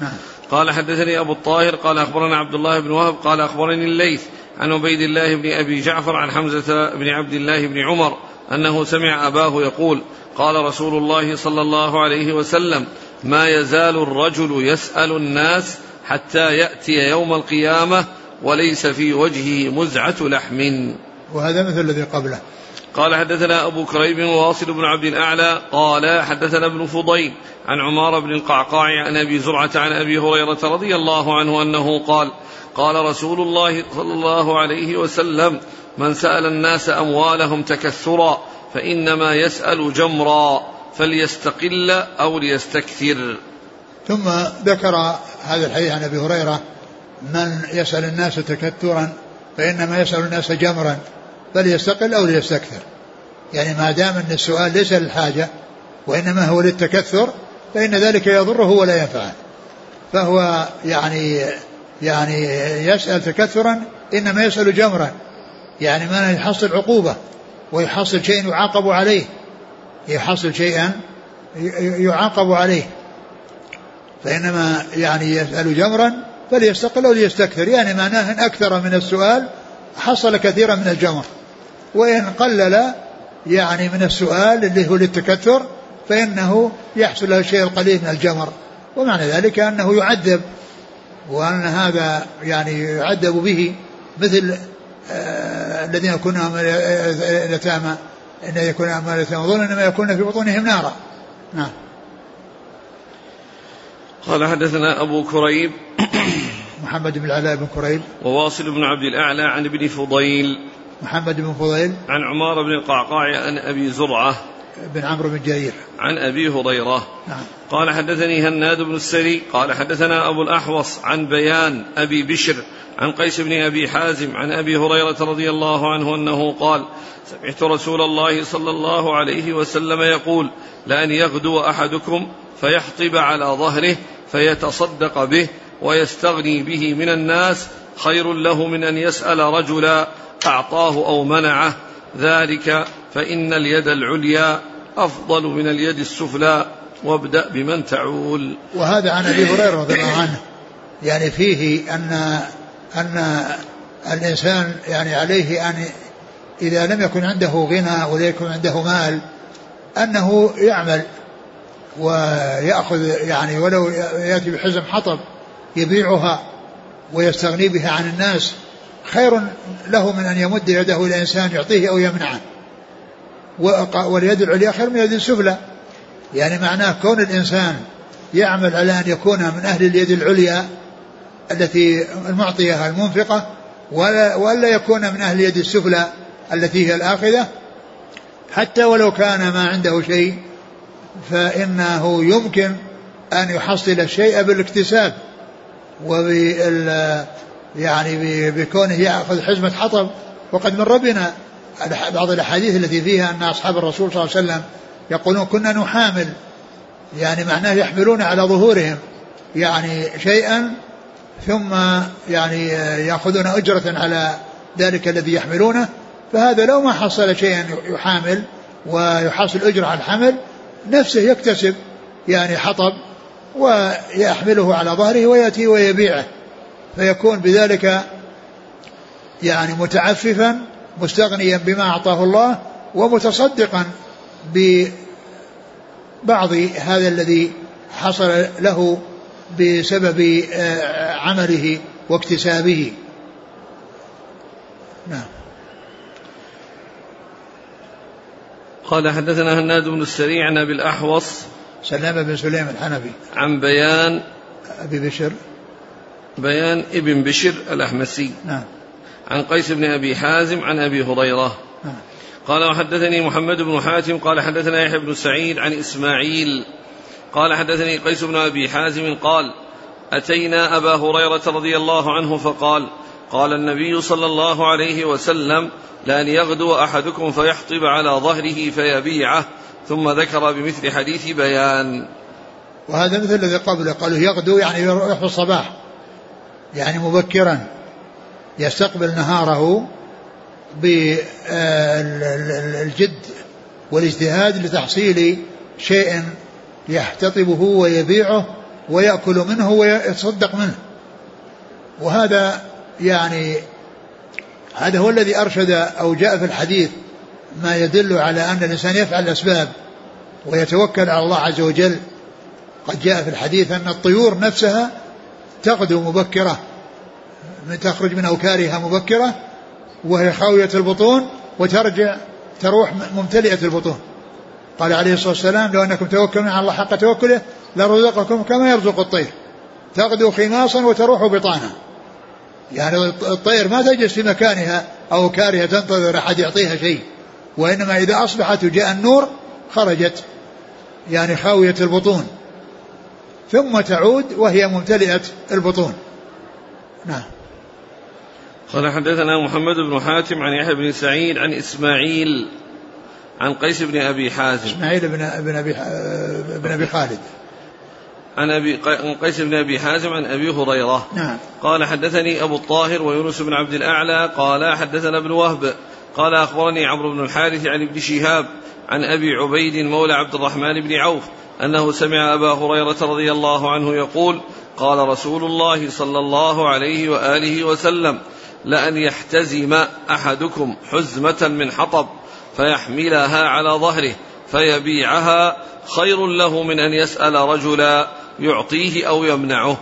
نعم. قال حدثني أبو الطاهر قال أخبرنا عبد الله بن وهب قال أخبرني الليث عن عبيد الله بن أبي جعفر عن حمزة بن عبد الله بن عمر أنه سمع أباه يقول قال رسول الله صلى الله عليه وسلم ما يزال الرجل يسأل الناس حتى يأتي يوم القيامة وليس في وجهه مزعة لحم. وهذا مثل الذي قبله. قال حدثنا أبو كريب وواصل بن عبد الأعلى قال حدثنا ابن فضيل عن عمار بن القعقاع عن أبي زرعة عن أبي هريرة رضي الله عنه أنه قال قال رسول الله صلى الله عليه وسلم من سأل الناس أموالهم تكثرا فإنما يسأل جمرا. فليستقل أو ليستكثر. ثم ذكر هذا الحديث عن أبي هريرة من يسأل الناس تكثرا فإنما يسأل الناس جمرا فليستقل أو ليستكثر. يعني ما دام أن السؤال ليس للحاجة وإنما هو للتكثر فإن ذلك يضره ولا ينفعه. فهو يعني يعني يسأل تكثرا إنما يسأل جمرا. يعني ما يحصل عقوبة ويحصل شيء يعاقب عليه. يحصل شيئا يعاقب عليه. فإنما يعني يسأل جمرا فليستقل أو ليستكثر. يعني معناه إن أكثر من السؤال حصل كثيرا من الجمر وإن قلل يعني من السؤال اللي هو للتكثر فإنه يحصل له الشيء القليل من الجمر ومعنى ذلك أنه يعذب وأن هذا يعني يعذب به مثل آه الذين يكون اليتامى. إن يكون اليتامى ظلما إنما يكون في بطونهم نارا. نعم. قال حدثنا أبو كريب محمد بن العلاء بن كريب. وواصل بن عبد الأعلى عن ابن فضيل. محمد بن فضيل. عن عمار بن القعقاع عن أبي زرعة. بن عمرو بن جرير. عن أبي هريرة. نعم. قال حدثني هناد بن السري قال حدثنا أبو الأحوص عن بيان أبي بشر عن قيس بن أبي حازم عن أبي هريرة رضي الله عنه أنه قال سمعت رسول الله صلى الله عليه وسلم يقول لأن يغدو أحدكم فيحطب على ظهره فيتصدق به ويستغني به من الناس خير له من أن يسأل رجلا أعطاه أو منعه ذلك فإن اليد العليا أفضل من اليد السفلى وابدأ بمن تعول. وهذا عن أبي هريرة رضي الله عنه. يعني فيه أن أن الإنسان يعني عليه أن إذا لم يكن عنده غنى ولا يكن عنده مال أنه يعمل ويأخذ يعني ولو يأتي بحزم حطب يبيعها ويستغني بها عن الناس خير له من أن يمد يده إلى إنسان يعطيه أو يمنعه. واليد العليا خير من اليد السفلى. يعني معناه كون الإنسان يعمل على أن يكون من أهل اليد العليا التي المعطية المنفقة ولا ولا يكون من أهل اليد السفلى التي هي الآخذة. حتى ولو كان ما عنده شيء فإنه يمكن أن يحصل الشيء بالاكتساب وبال يعني بكونه يأخذ حزمة حطب. وقد مر بنا بعض الأحاديث التي فيها أن أصحاب الرسول صلى الله عليه وسلم يقولون كنا نحامل. يعني معناه يحملون على ظهورهم. يعني شيئا ثم يعني يأخذون أجرة على ذلك الذي يحملونه. فهذا لو ما حصل شيئا يحامل ويحصل أجرة على الحمل نفسه يكتسب يعني حطب ويحمله على ظهره ويأتي ويبيعه. فيكون بذلك يعني متعففا مستغنيا بما أعطاه الله ومتصدقا ببعض هذا الذي حصل له بسبب آه، عمله واكتسابه. نعم. قال حدثنا هناد بن السريع عن أبي الأحوص سلام بن سليم الحنفي. عن بيان أبي بشر. بيان ابن بشر الأحمسي. نعم. عن قيس بن أبي حازم عن أبي هريرة. نعم قال وحدثني محمد بن حاتم قال حدثنا يحيى بن سعيد عن إسماعيل. قال حدثني قيس بن أبي حازم قال أتينا أبا هريرة رضي الله عنه فقال قال النبي صلى الله عليه وسلم لأن يغدو أحدكم فيحطب على ظهره فيبيعه ثم ذكر بمثل حديث بيان. وهذا مثل الذي قبله قالوا يغدو يعني يروح الصباح يعني مبكرا. يستقبل نهاره بالجد والاجتهاد لتحصيل شيء يحتطبه ويبيعه ويأكل منه ويتصدق منه. وهذا يعني هذا هو الذي أرشد أو جاء في الحديث ما يدل على أن الإنسان يفعل الأسباب ويتوكل على الله عز وجل. قد جاء في الحديث أن الطيور نفسها تغدو مبكرة. تخرج من أوكارها مبكرة وهي خاوية البطون وترجع تروح ممتلئة البطون. قال عليه الصلاة والسلام لو أنكم توكلون على الله حق توكله لرزقكم كما يرزق الطير. تغدو خماصا وتروح بطانا يعني الطير ما تجلس في مكانها أو كارهة تنتظر أحد يعطيها شيء. وإنما إذا أصبحت وجاء النور خرجت. يعني خاوية البطون. ثم تعود وهي ممتلئة البطون. نعم. قال حدثنا محمد بن حاتم عن يحيى بن سعيد عن إسماعيل عن قيس بن أبي حازم. إسماعيل بن بن أبي بن أبي خالد. عن أبي قيس بن أبي حازم عن أبي هريرة. نعم. قال حدثني أبو الطاهر ويونس بن عبد الأعلى قال حدثنا ابن وهب قال أخبرني عمرو بن الحارث عن ابن شهاب عن أبي عبيد مولى عبد الرحمن بن عوف أنه سمع أبا هريرة رضي الله عنه يقول قال رسول الله صلى الله عليه وآله وسلم لأن يحتزم أحدكم حزمة من حطب فيحملها على ظهره فيبيعها خير له من أن يسأل رجلا يعطيه أو يمنعه.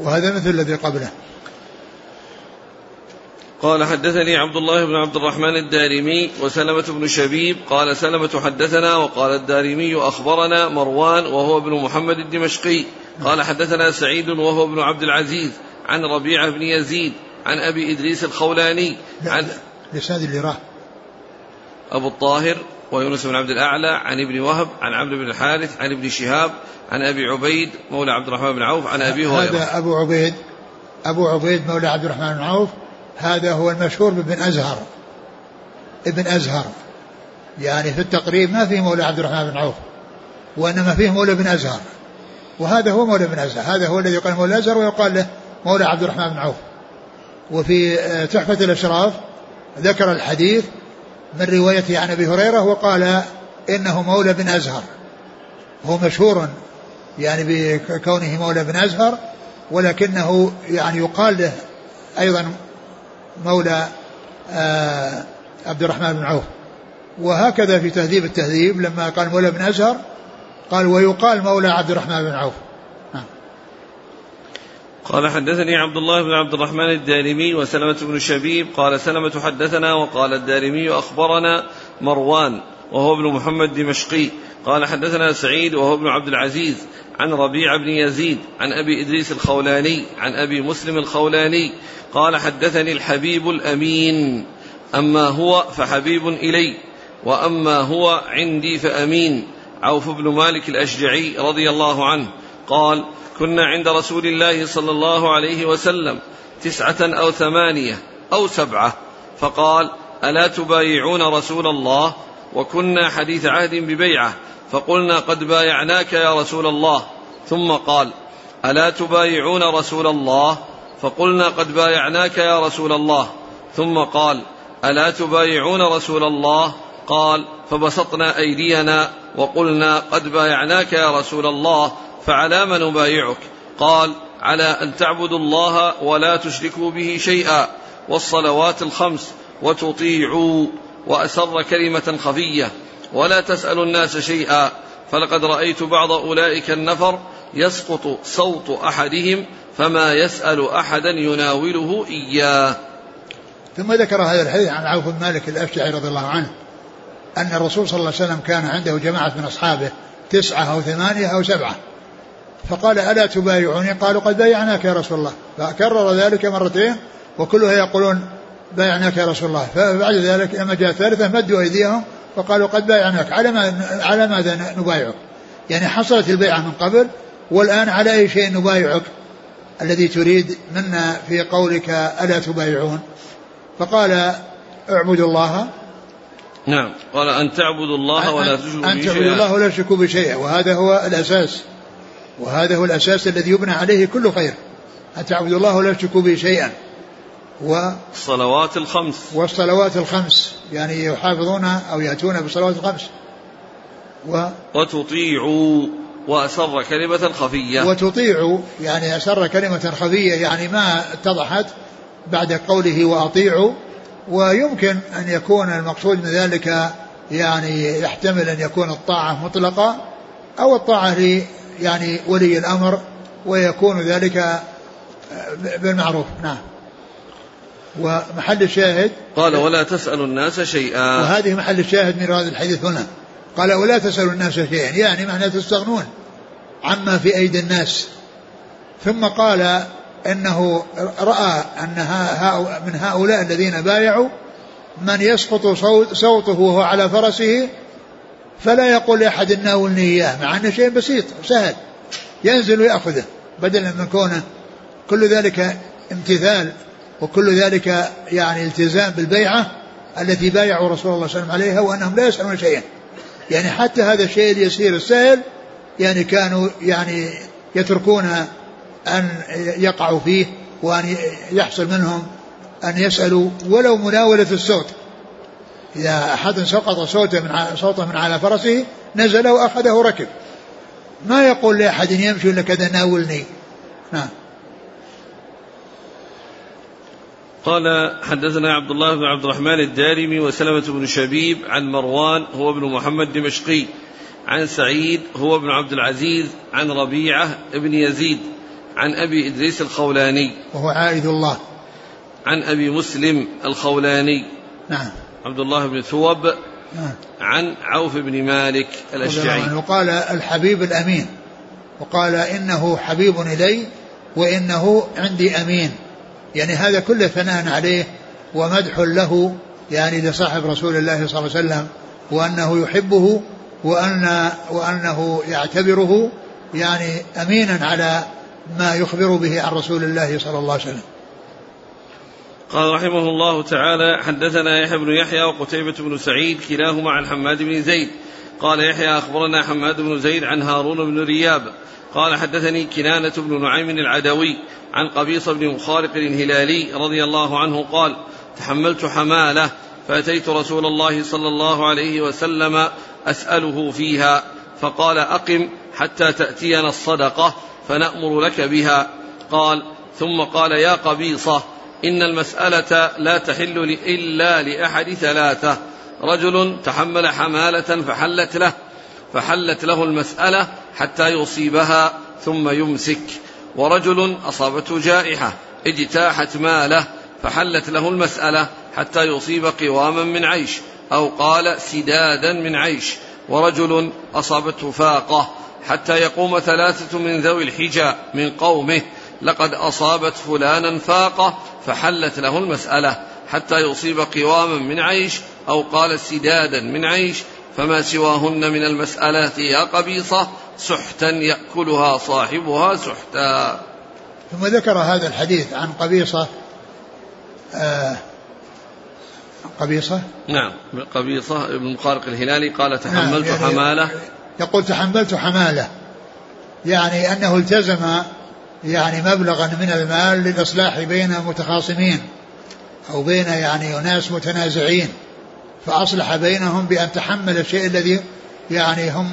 وهذا مثل الذي قبله. قال حدثني عبد الله بن عبد الرحمن الدارمي وسلمة بن شبيب قال سلمة حدثنا وقال الدارمي أخبرنا مروان وهو ابن محمد الدمشقي قال حدثنا سعيد وهو ابن عبد العزيز عن ربيعة بن يزيد عن أبي إدريس الخولاني عن لسان اللي راه أبو الطاهر ويونس بن عبد الأعلى عن ابن وهب عن عمرو بن الحارث عن ابن شهاب عن أبي عبيد مولى عبد الرحمن بن عوف عن أبي هريرة. هذا أبو عبيد أبو عبيد مولى عبد الرحمن بن عوف هذا هو المشهور بابن أزهر. ابن أزهر. يعني في التقريب ما فيه مولى عبد الرحمن بن عوف وإنما فيه مولى بن أزهر. وهذا هو مولى بن أزهر هذا هو الذي يقال مولى أزهر ويقال له مولى عبد الرحمن بن عوف. وفي تحفة الأشراف ذكر الحديث من روايته عن أبي هريرة وقال إنه مولى بن أزهر. هو مشهور يعني بكونه مولى بن أزهر ولكنه يعني يقال له أيضا مولى آه عبد الرحمن بن عوف. وهكذا في تهذيب التهذيب لما قال مولى بن أزهر قال ويقال مولى عبد الرحمن بن عوف. قال حدثني عبد الله بن عبد الرحمن الدارمي وسلمة بن شبيب قال سلمة حدثنا وقال الدارمي أخبرنا مروان وهو ابن محمد دمشقي. قال حدثنا سعيد وهو ابن عبد العزيز عن ربيع بن يزيد عن أبي إدريس الخولاني عن أبي مسلم الخولاني. قال حدثني الحبيب الأمين. أما هو فحبيب إلي وأما هو عندي فأمين. عوف بن مالك الأشجعي رضي الله عنه. قال كنا عند رسول الله صلى الله عليه وسلم تسعة أو ثمانية أو سبعة. فقال ألا تبايعون رسول الله؟ وكنا حديث عهد ببيعة فقلنا قد بايعناك يا رسول الله. ثم قال ألا تبايعون رسول الله؟ فقلنا قد بايعناك يا رسول الله. ثم قال ألا تبايعون رسول الله؟ قال فبسطنا أيدينا وقلنا قد بايعناك يا رسول الله فعلى من نبايعك؟ قال على أن تعبدوا الله ولا تشركوا به شيئا والصلوات الخمس وتطيعوا. وأسر كلمة خفية ولا تسألوا الناس شيئا. فلقد رأيت بعض أولئك النفر يسقط صوت أحدهم فما يسأل أحدا يناوله إياه. ثم ذكر هذا الحديث عن عوف بن مالك الأشجعي رضي الله عنه أن الرسول صلى الله عليه وسلم كان عنده جماعة من أصحابه تسعة أو ثمانية أو سبعة. فقال ألا تبايعوني؟ قالوا قد بايعناك يا رسول الله. فكرر ذلك مرتين وكلها يقولون بايعناك يا رسول الله. فبعد ذلك لما جاء الثالثة مدوا أيديهم وقالوا قد بايعناك على ما على ماذا نبايعك؟ يعني حصلت البيعة من قبل والآن على أي شيء نبايعك؟ الذي تريد منا في قولك ألا تبايعون. فقال اعبدوا الله. نعم. قال أن تعبدوا الله ولا تشركوا به أن تعبدوا الله ولا تشركوا بشيء وهذا هو الأساس. وهذا هو الأساس الذي يبنى عليه كل خير. أن تعبدوا الله ولا تشركوا به شيئا. و الصلوات الخمس. والصلوات الخمس يعني يحافظون أو يأتون بالصلوات الخمس. و وتطيعوا وأسر كلمة خفية. وتطيعوا يعني أسر كلمة خفية يعني ما اتضحت بعد قوله وأطيعوا. ويمكن أن يكون المقصود من ذلك يعني يحتمل أن يكون الطاعة مطلقة أو الطاعة يعني ولي الأمر ويكون ذلك بالمعروف. نعم. ومحل الشاهد قال ولا تسأل الناس شيئا. وهذه محل الشاهد من هذا الحديث هنا. قال ولا تسأل الناس شيئا. يعني معنى تستغنون عما في أيدي الناس. ثم قال إنه رأى أن من هؤلاء الذين بايعوا من يسقط صوت صوته وهو على فرسه فلا يقول لأحد ناولني إياه مع أنه شيء بسيط سهل. ينزل ويأخذه بدلا من كونه. كل ذلك امتثال. وكل ذلك يعني التزام بالبيعة التي بايعوا رسول الله صلى الله عليه وسلم عليها وأنهم لا يسألون شيئا. يعني حتى هذا الشيء اليسير السهل يعني كانوا يعني يتركون أن يقعوا فيه وأن يحصل منهم أن يسألوا ولو مناولة الصوت. إذا أحد سقط صوته من صوته من على فرسه نزل وأخذه ركب. ما يقول لأحد يمشي إلا كذا ناولني. نعم. قال حدثنا عبد الله بن عبد الرحمن الدارمي وسلمة بن شبيب عن مروان هو ابن محمد دمشقي عن سعيد هو ابن عبد العزيز عن ربيعة ابن يزيد عن أبي إدريس الخولاني. وهو عائد الله. عن أبي مسلم الخولاني. نعم. عبد الله بن ثوب. نعم. عن عوف بن مالك الأشجعي. وقال الحبيب الأمين. وقال إنه حبيب إلي وإنه عندي أمين. يعني هذا كله ثناء عليه ومدح له يعني لصاحب رسول الله صلى الله عليه وسلم وأنه يحبه وأن وأنه يعتبره يعني أمينا على ما يخبر به عن رسول الله صلى الله عليه وسلم. قال رحمه الله تعالى حدثنا يحيى بن يحيى وقتيبة بن سعيد كلاهما عن حماد بن زيد. قال يحيى أخبرنا حماد بن زيد عن هارون بن رياب قال حدثني كنانة بن نعيم العدوي عن قبيصة بن مخارق الهلالي رضي الله عنه قال تحملت حمالة فأتيت رسول الله صلى الله عليه وسلم أسأله فيها فقال أقم حتى تأتينا الصدقة فنأمر لك بها قال. ثم قال يا قبيصة إن المسألة لا تحل إلا لأحد ثلاثة رجل تحمل حمالة فحلت له فحلت له المسألة حتى يصيبها ثم يمسك. ورجل أصابته جائحة اجتاحت ماله فحلت له المسألة حتى يصيب قواما من عيش أو قال سدادا من عيش. ورجل أصابته فاقة حتى يقوم ثلاثة من ذوي الحجى من قومه. لقد أصابت فلانا فاقة فحلت له المسألة حتى يصيب قواما من عيش أو قال سدادا من عيش فما سواهن من المسألات يا قبيصة سحتا يأكلها صاحبها سحتا. ثم ذكر هذا الحديث عن قبيصة آه قبيصة؟ نعم قبيصة ابن مخارق الهلالي قال تحملت نعم يعني حمالة. يقول تحملت حمالة. يعني أنه التزم يعني مبلغا من المال للإصلاح بين متخاصمين أو بين يعني ناس متنازعين. فأصلح بينهم بأن تحمل الشيء الذي يعني هم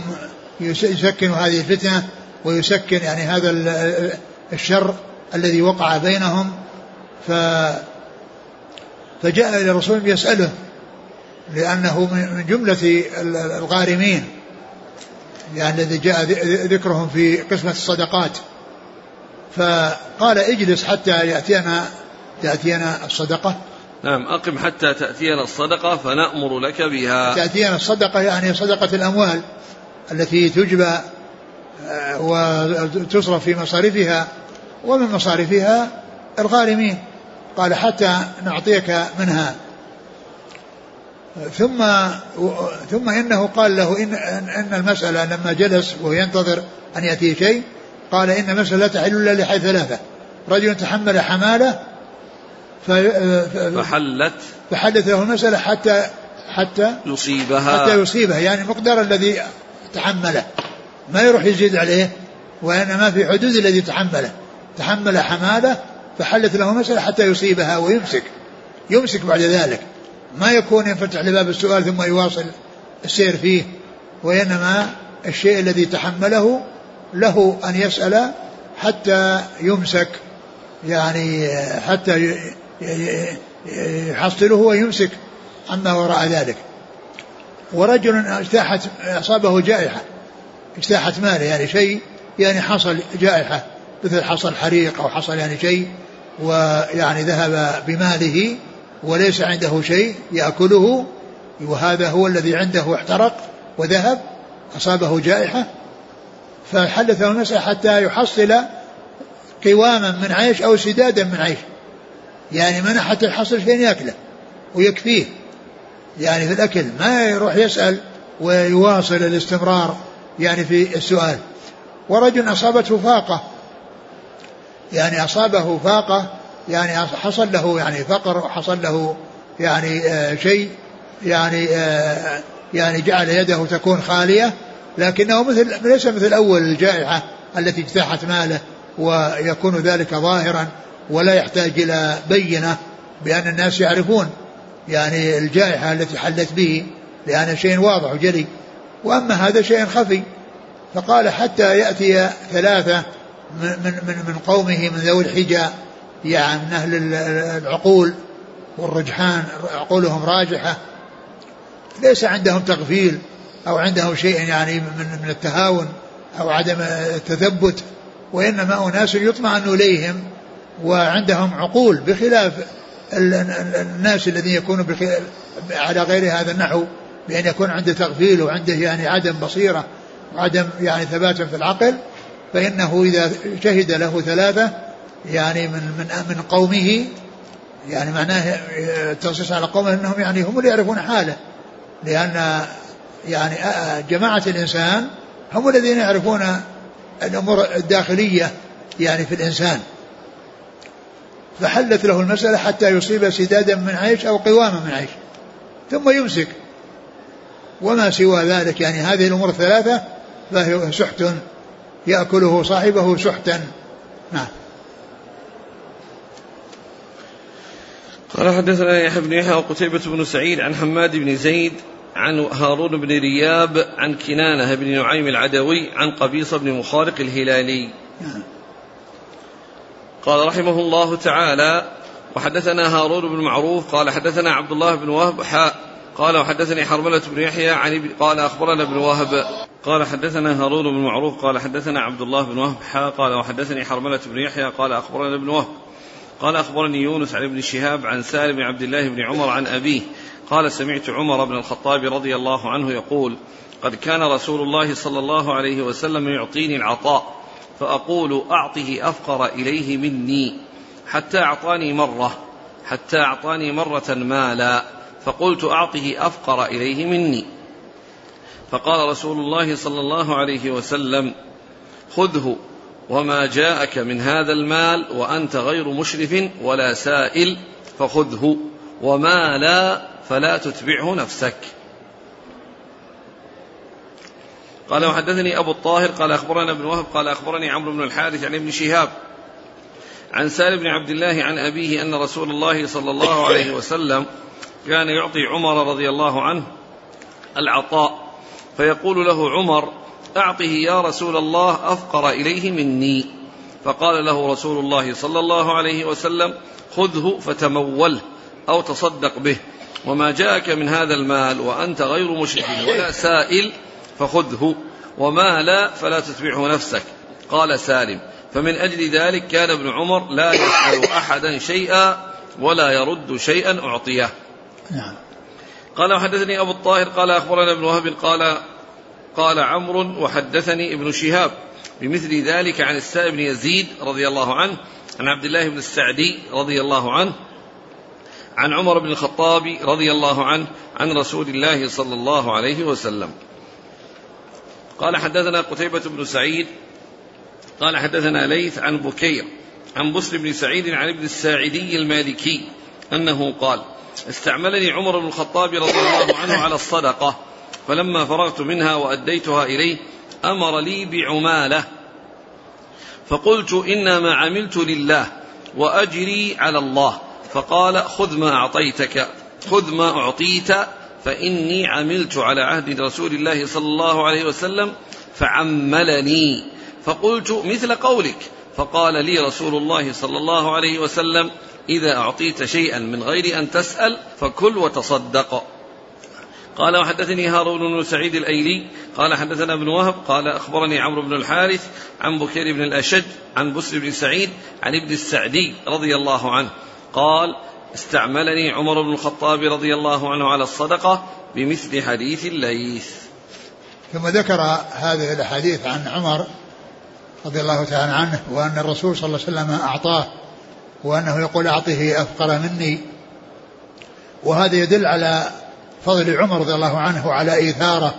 يسكن هذه الفتنة ويسكن يعني هذا الشر الذي وقع بينهم. ف فجاء إلى الرسول يسأله لأنه من جملة الغارمين يعني الذي جاء ذكرهم في قسمة الصدقات. فقال اجلس حتى يأتينا تأتينا الصدقة. نعم أقم حتى تأتينا الصدقة فنأمر لك بها. تأتينا الصدقة يعني صدقة الأموال التي تجبى آه، وتصرف في مصارفها ومن مصارفها الغارمين. قال حتى نعطيك منها. ثم ثم إنه قال له ان ان المسألة لما جلس وينتظر أن ياتيه شيء قال إن المسألة لا تحل إلا لحي ثلاثة. رجل تحمل حمالة فحلت فحلت له المسألة حتى حتى يصيبها. حتى يصيبها. يعني المقدار الذي تحمله. ما يروح يزيد عليه وإنما في حدود الذي تحمله. تحمل حماله فحلت له مسألة حتى يصيبها ويمسك. يمسك بعد ذلك. ما يكون ينفتح لباب السؤال ثم يواصل السير فيه. وإنما الشيء الذي تحمله له أن يسأل حتى يمسك. يعني حتى يحصله ويمسك عما وراء ذلك. ورجل اجتاحت أصابه جائحة اجتاحت ماله يعني شيء يعني حصل جائحة مثل حصل حريق أو حصل يعني شيء ويعني ذهب بماله وليس عنده شيء يأكله وهذا هو الذي عنده احترق وذهب أصابه جائحة. فحدث المسألة حتى يحصل قواما من عيش أو سدادا من عيش. يعني منع حتى يحصل شيء يأكله ويكفيه. يعني في الأكل ما يروح يسأل ويواصل الاستمرار يعني في السؤال. ورجل أصابته فاقة. يعني أصابه فاقة يعني حصل له يعني فقر وحصل له يعني آه شيء يعني آه يعني جعل يده تكون خالية. لكنه مثل ليس مثل أول الجائحة التي اجتاحت ماله ويكون ذلك ظاهرا. ولا يحتاج إلى بينة بأن الناس يعرفون يعني الجائحة التي حلت به لأن شيء واضح وجلي. وأما هذا شيء خفي فقال حتى يأتي ثلاثة من من من قومه من ذوي الحجى يعني من أهل العقول والرجحان عقولهم راجحة. ليس عندهم تغفيل أو عندهم شيء يعني من من التهاون أو عدم التثبت وإنما أناس يطمئن إليهم وعندهم عقول بخلاف الناس الذين يكونوا على غير هذا النحو بأن يكون عنده تغفيل وعنده يعني عدم بصيرة وعدم يعني ثبات في العقل فإنه إذا شهد له ثلاثة يعني من من من قومه يعني معناه التنصيص على قومه إنهم يعني هم اللي يعرفون حاله لأن يعني جماعة الإنسان هم الذين يعرفون الأمور الداخلية يعني في الإنسان. فحلت له المسألة حتى يصيب سدادا من عيش أو قواما من عيش. ثم يمسك. وما سوى ذلك. يعني هذه الأمور الثلاثة فهي سحت يأكله صاحبه سحتا. نعم. قال حدثنا يحيى بن يحيى وقتيبة بن سعيد عن حماد بن زيد عن هارون بن رياب عن كنانة بن نعيم العدوي عن قبيصة بن مخارق الهلالي. نعم. قال رحمه الله تعالى وحدثنا هارون بن معروف قال حدثنا عبد الله بن وهب حاء قال وحدثني حرملة بن يحيى عن قال أخبرنا ابن وهب قال حدثنا هارون بن معروف قال حدثنا عبد الله بن وهب حا قال وحدثني حرملة بن يحيى قال أخبرنا ابن وهب قال أخبرني يونس عن ابن شهاب عن سالم بن عبد الله بن عمر عن أبيه قال سمعت عمر بن الخطاب رضي الله عنه يقول قد كان رسول الله صلى الله عليه وسلم يعطيني العطاء فأقول أعطه أفقر إليه مني حتى أعطاني مرة حتى أعطاني مرة مالا فقلت أعطه أفقر إليه مني. فقال رسول الله صلى الله عليه وسلم خذه وما جاءك من هذا المال وأنت غير مشرف ولا سائل فخذه وما لا فلا تتبعه نفسك. قال وحدثني أبو الطاهر قال أخبرنا ابن وهب قال أخبرني عمرو بن الحارث عن ابن شهاب عن سالم بن عبد الله عن أبيه أن رسول الله صلى الله عليه وسلم كان يعطي عمر رضي الله عنه العطاء فيقول له عمر أعطه يا رسول الله أفقر إليه مني فقال له رسول الله صلى الله عليه وسلم خذه فتموله أو تصدق به وما جاءك من هذا المال وأنت غير مشرك ولا سائل فخذه وما لا فلا تتبعه نفسك. قال سالم فمن أجل ذلك كان ابن عمر لا يسأل أحدا شيئا ولا يرد شيئا أعطيه. نعم. قال وحدثني أبو الطاهر قال أخبرنا ابن وهب قال قال عمرو وحدثني ابن شهاب. بمثل ذلك عن السائب بن يزيد رضي الله عنه عن عبد الله بن السعدي رضي الله عنه عن عمر بن الخطاب رضي الله عنه عن رسول الله صلى الله عليه وسلم. قال حدثنا قتيبة بن سعيد قال حدثنا ليث عن بكير عن بسر بن سعيد عن ابن الساعدي المالكي أنه قال استعملني عمر بن الخطاب رضي الله عنه على الصدقة فلما فرغت منها وأديتها إليه أمر لي بعمالة فقلت إنما عملت لله وأجري على الله فقال خذ ما أعطيتك خذ ما أعطيت فإني عملت على عهد رسول الله صلى الله عليه وسلم فعملني. فقلت مثل قولك. فقال لي رسول الله صلى الله عليه وسلم إذا أعطيت شيئا من غير أن تسأل فكل وتصدق. قال وحدثني هارون بن سعيد الأيلي. قال حدثنا ابن وهب. قال أخبرني عمرو بن الحارث عن بكير بن الأشج عن بسر بن سعيد عن ابن السعدي رضي الله عنه. قال استعملني عمر بن الخطاب رضي الله عنه على الصدقة بمثل حديث الليث. ثم ذكر هذه الأحاديث عن عمر رضي الله تعالى عنه وأن الرسول صلى الله عليه وسلم أعطاه وأنه يقول أعطه أفقر مني. وهذا يدل على فضل عمر رضي الله عنه وعلى إيثاره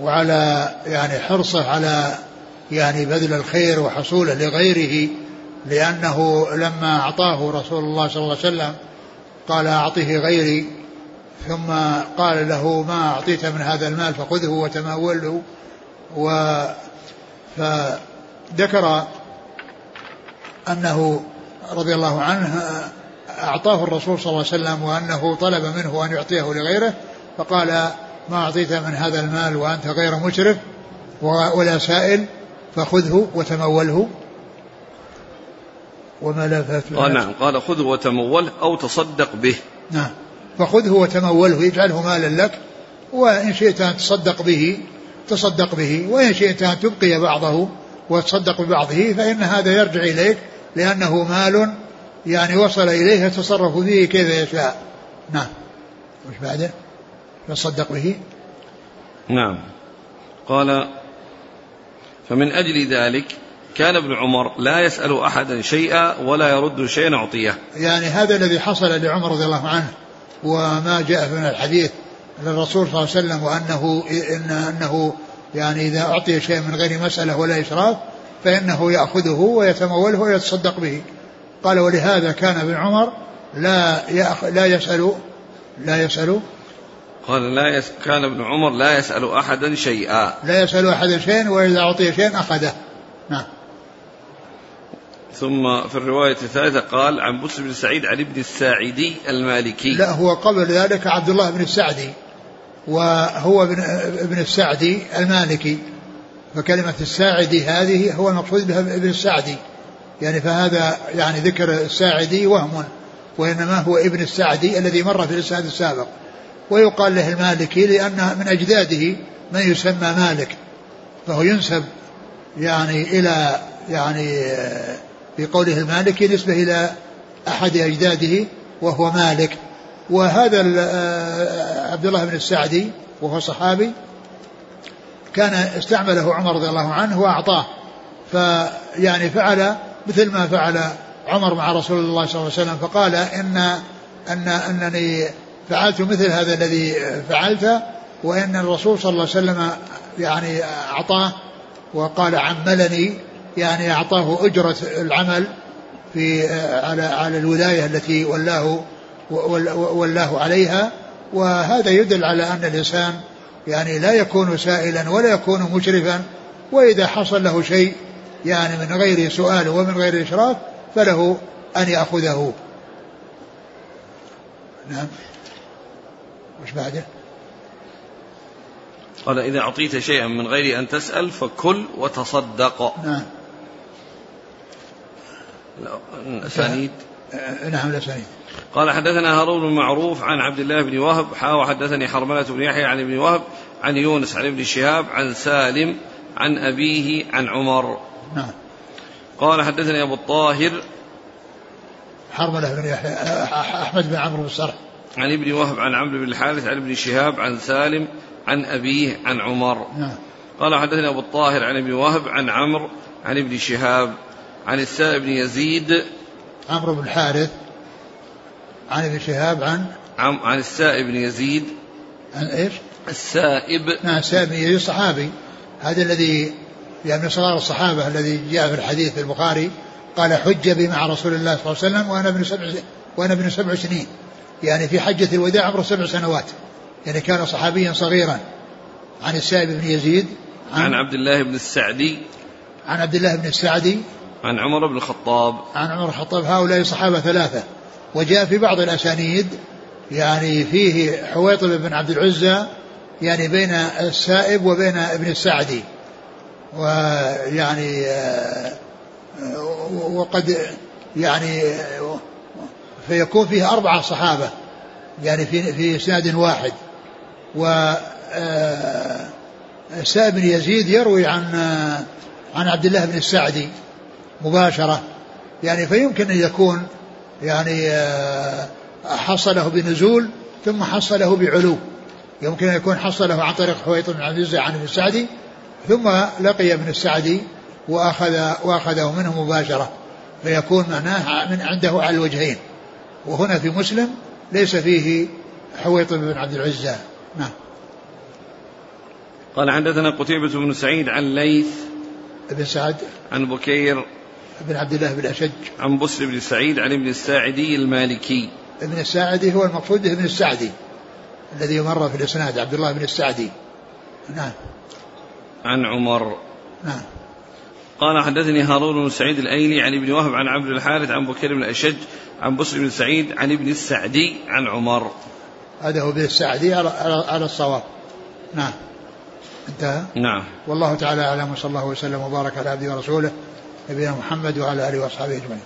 وعلى يعني حرصه على يعني بذل الخير وحصوله لغيره. لأنه لما أعطاه رسول الله صلى الله عليه وسلم قال أعطه غيري ثم قال له ما أعطيت من هذا المال فخذه وتموله و فذكر أنه رضي الله عنه أعطاه الرسول صلى الله عليه وسلم وأنه طلب منه أن يعطيه لغيره فقال ما أعطيت من هذا المال وأنت غير مشرف ولا سائل فخذه وتموله. لا قال نعم. قال خذه وتموله أو تصدق به. نعم. فخذه وتموله اجعله مالا لك وإن شئت أن تصدق به تصدق به. وإن شئت أن تبقي بعضه وتصدق ببعضه فإن هذا يرجع إليك لأنه مال يعني وصل إليه يتصرف فيه كيف يشاء. نعم. وش بعده؟ يصدق به. نعم. قال فمن أجل ذلك كان ابن عمر لا يسأل أحدا شيئا ولا يرد شيئا أعطيه. يعني هذا الذي حصل لعمر رضي الله عنه وما جاء من الحديث للرسول صلى الله عليه وسلم وأنه إن أنه يعني إذا أعطي شيء من غير مسألة ولا إشراف فإنه يأخذه ويتموله ويتصدق به. قال ولهذا كان ابن عمر لا لا يسأل لا يسأل قال لا يس كان ابن عمر لا يسأل أحدا شيئا. لا يسأل أحدا شيئا وإذا أعطي شيئا أخذه. نعم. ثم في الرواية الثالثة قال عن بسر بن سعيد عن ابن الساعدي المالكي. لا هو قبل ذلك عبد الله بن السعدي وهو ابن ابن السعدي المالكي. فكلمة الساعدي هذه هو المقصود بها ابن السعدي يعني فهذا يعني ذكر الساعدي وهم وإنما هو ابن السعدي الذي مر في الإسناد السابق. ويقال له المالكي لأن من أجداده من يسمى مالك فهو ينسب يعني إلى يعني بقوله المالكي نسبة إلى أحد أجداده وهو مالك. وهذا عبد الله بن السعدي وهو صحابي كان استعمله عمر رضي الله عنه وأعطاه. فيعني فعل مثل ما فعل عمر مع رسول الله صلى الله عليه وسلم فقال إن أن أنني فعلت مثل هذا الذي فعلت وإن الرسول صلى الله عليه وسلم يعني أعطاه وقال عملني يعني أعطاه أجرة العمل في على على الولاية التي ولاه ولاه عليها. وهذا يدل على أن الإنسان يعني لا يكون سائلا ولا يكون مشرفا. وإذا حصل له شيء يعني من غير سؤال ومن غير إشراف فله أن يأخذه. نعم. وش بعده؟ قال إذا أعطيت شيئا من غير أن تسأل فكل وتصدق. نعم. الأسانيد؟ نعم الأسانيد. قال حدثنا هارون بن معروف عن عبد الله بن وهب حا وحدثني حرملة بن يحيى عن ابن وهب عن يونس عن ابن شهاب عن سالم عن أبيه عن عمر. نعم. قال حدثني أبو الطاهر حرملة بن يحيى أحمد بن عمرو بن الصرح. عن ابن وهب عن عمرو بن الحارث عن ابن شهاب عن سالم عن أبيه عن عمر. نعم. قال حدثني أبو الطاهر عن ابن وهب عن عمرو عن ابن شهاب. عن السائب بن يزيد عمرو بن الحارث عن ابن شهاب عن عن, عن السائب بن يزيد. عن إيش؟ السائب. نعم السائب بن يزيد صحابي هذا الذي يعني صغار الصحابة الذي جاء في الحديث في البخاري قال حج بي مع رسول الله صلى الله عليه وسلم وأنا ابن سبع وأنا ابن سبع سنين. يعني في حجة الوداع عمره سبع سنوات. يعني كان صحابيا صغيرا. عن السائب بن يزيد عن, عن عبد الله بن السعدي. عن عبد الله بن السعدي عن عمر بن الخطاب. عن عمر بن الخطاب هؤلاء صحابة ثلاثة. وجاء في بعض الأسانيد يعني فيه حويطب بن عبد العزى يعني بين السائب وبين ابن السعدي. ويعني آه، وقد يعني فيكون فيه أربعة صحابة يعني في في إسناد واحد. و آه، السائب بن يزيد يروي عن آه، عن عبد الله بن السعدي. مباشرة. يعني فيمكن أن يكون يعني آه، حصله بنزول ثم حصله بعلو. يمكن أن يكون حصله عن طريق حويط بن عبد العزيز عن ابن السعدي ثم لقي ابن السعدي وأخذ وأخذه منه مباشرة. فيكون معناه من عنده على الوجهين. وهنا في مسلم ليس فيه حويط بن عبد العزى. نعم. قال حدثنا قتيبة بن سعيد عن ليث بن سعد. عن بكير بن عبد الله بن أشج. عن بسر بن سعيد عن ابن الساعدي المالكي. ابن الساعدي هو المقصود ابن السعدي الذي مر في الإسناد عبد الله بن السعدي نعم. عن عمر. نعم. قال حدثني هارون بن سعيد الأيلي عن ابن وهب عن عبد الحارث عن بكير بن الاشج عن بسر بن سعيد عن ابن السعدي عن عمر. هذا هو ابن السعدي على, على الصواب. نعم. انتهى؟ نعم. والله تعالى أعلم وصلى الله وسلم وبارك على عبده ورسوله. نبينا محمد وعلى آله وأصحابه أجمعين.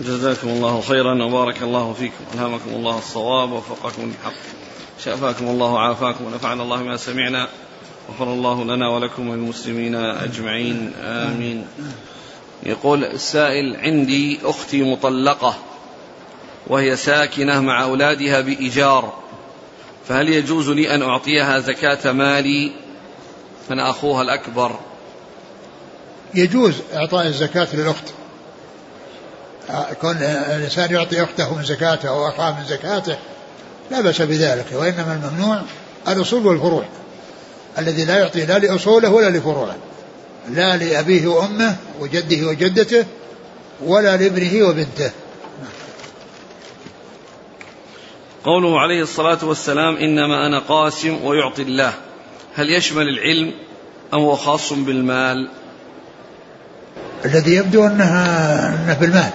جزاكم الله خيرا وبارك الله فيكم. ألهمكم الله الصواب ووفقكم للحق. شافاكم الله وعافاكم ونفعنا الله ما سمعنا. غفر الله لنا ولكم وللمسلمين أجمعين. آمين. يقول السائل عندي أختي مطلقة وهي ساكنة مع أولادها بإيجار فهل يجوز لي أن أعطيها زكاة مالي أنا أخوها الأكبر؟ يجوز إعطاء الزكاة للأخت. كون الإنسان يعطي أخته من زكاته أو أخاه من زكاته لا بأس بذلك وإنما الممنوع الأصول والفروع. الذي لا يعطي لا لأصوله ولا لفروعه لا لأبيه وأمه وجده وجدته ولا لابنه وبنته. قوله عليه الصلاة والسلام إنما أنا قاسم ويعطي الله. هل يشمل العلم أم هو خاص بالمال؟ الذي يبدو أنها انه بالمال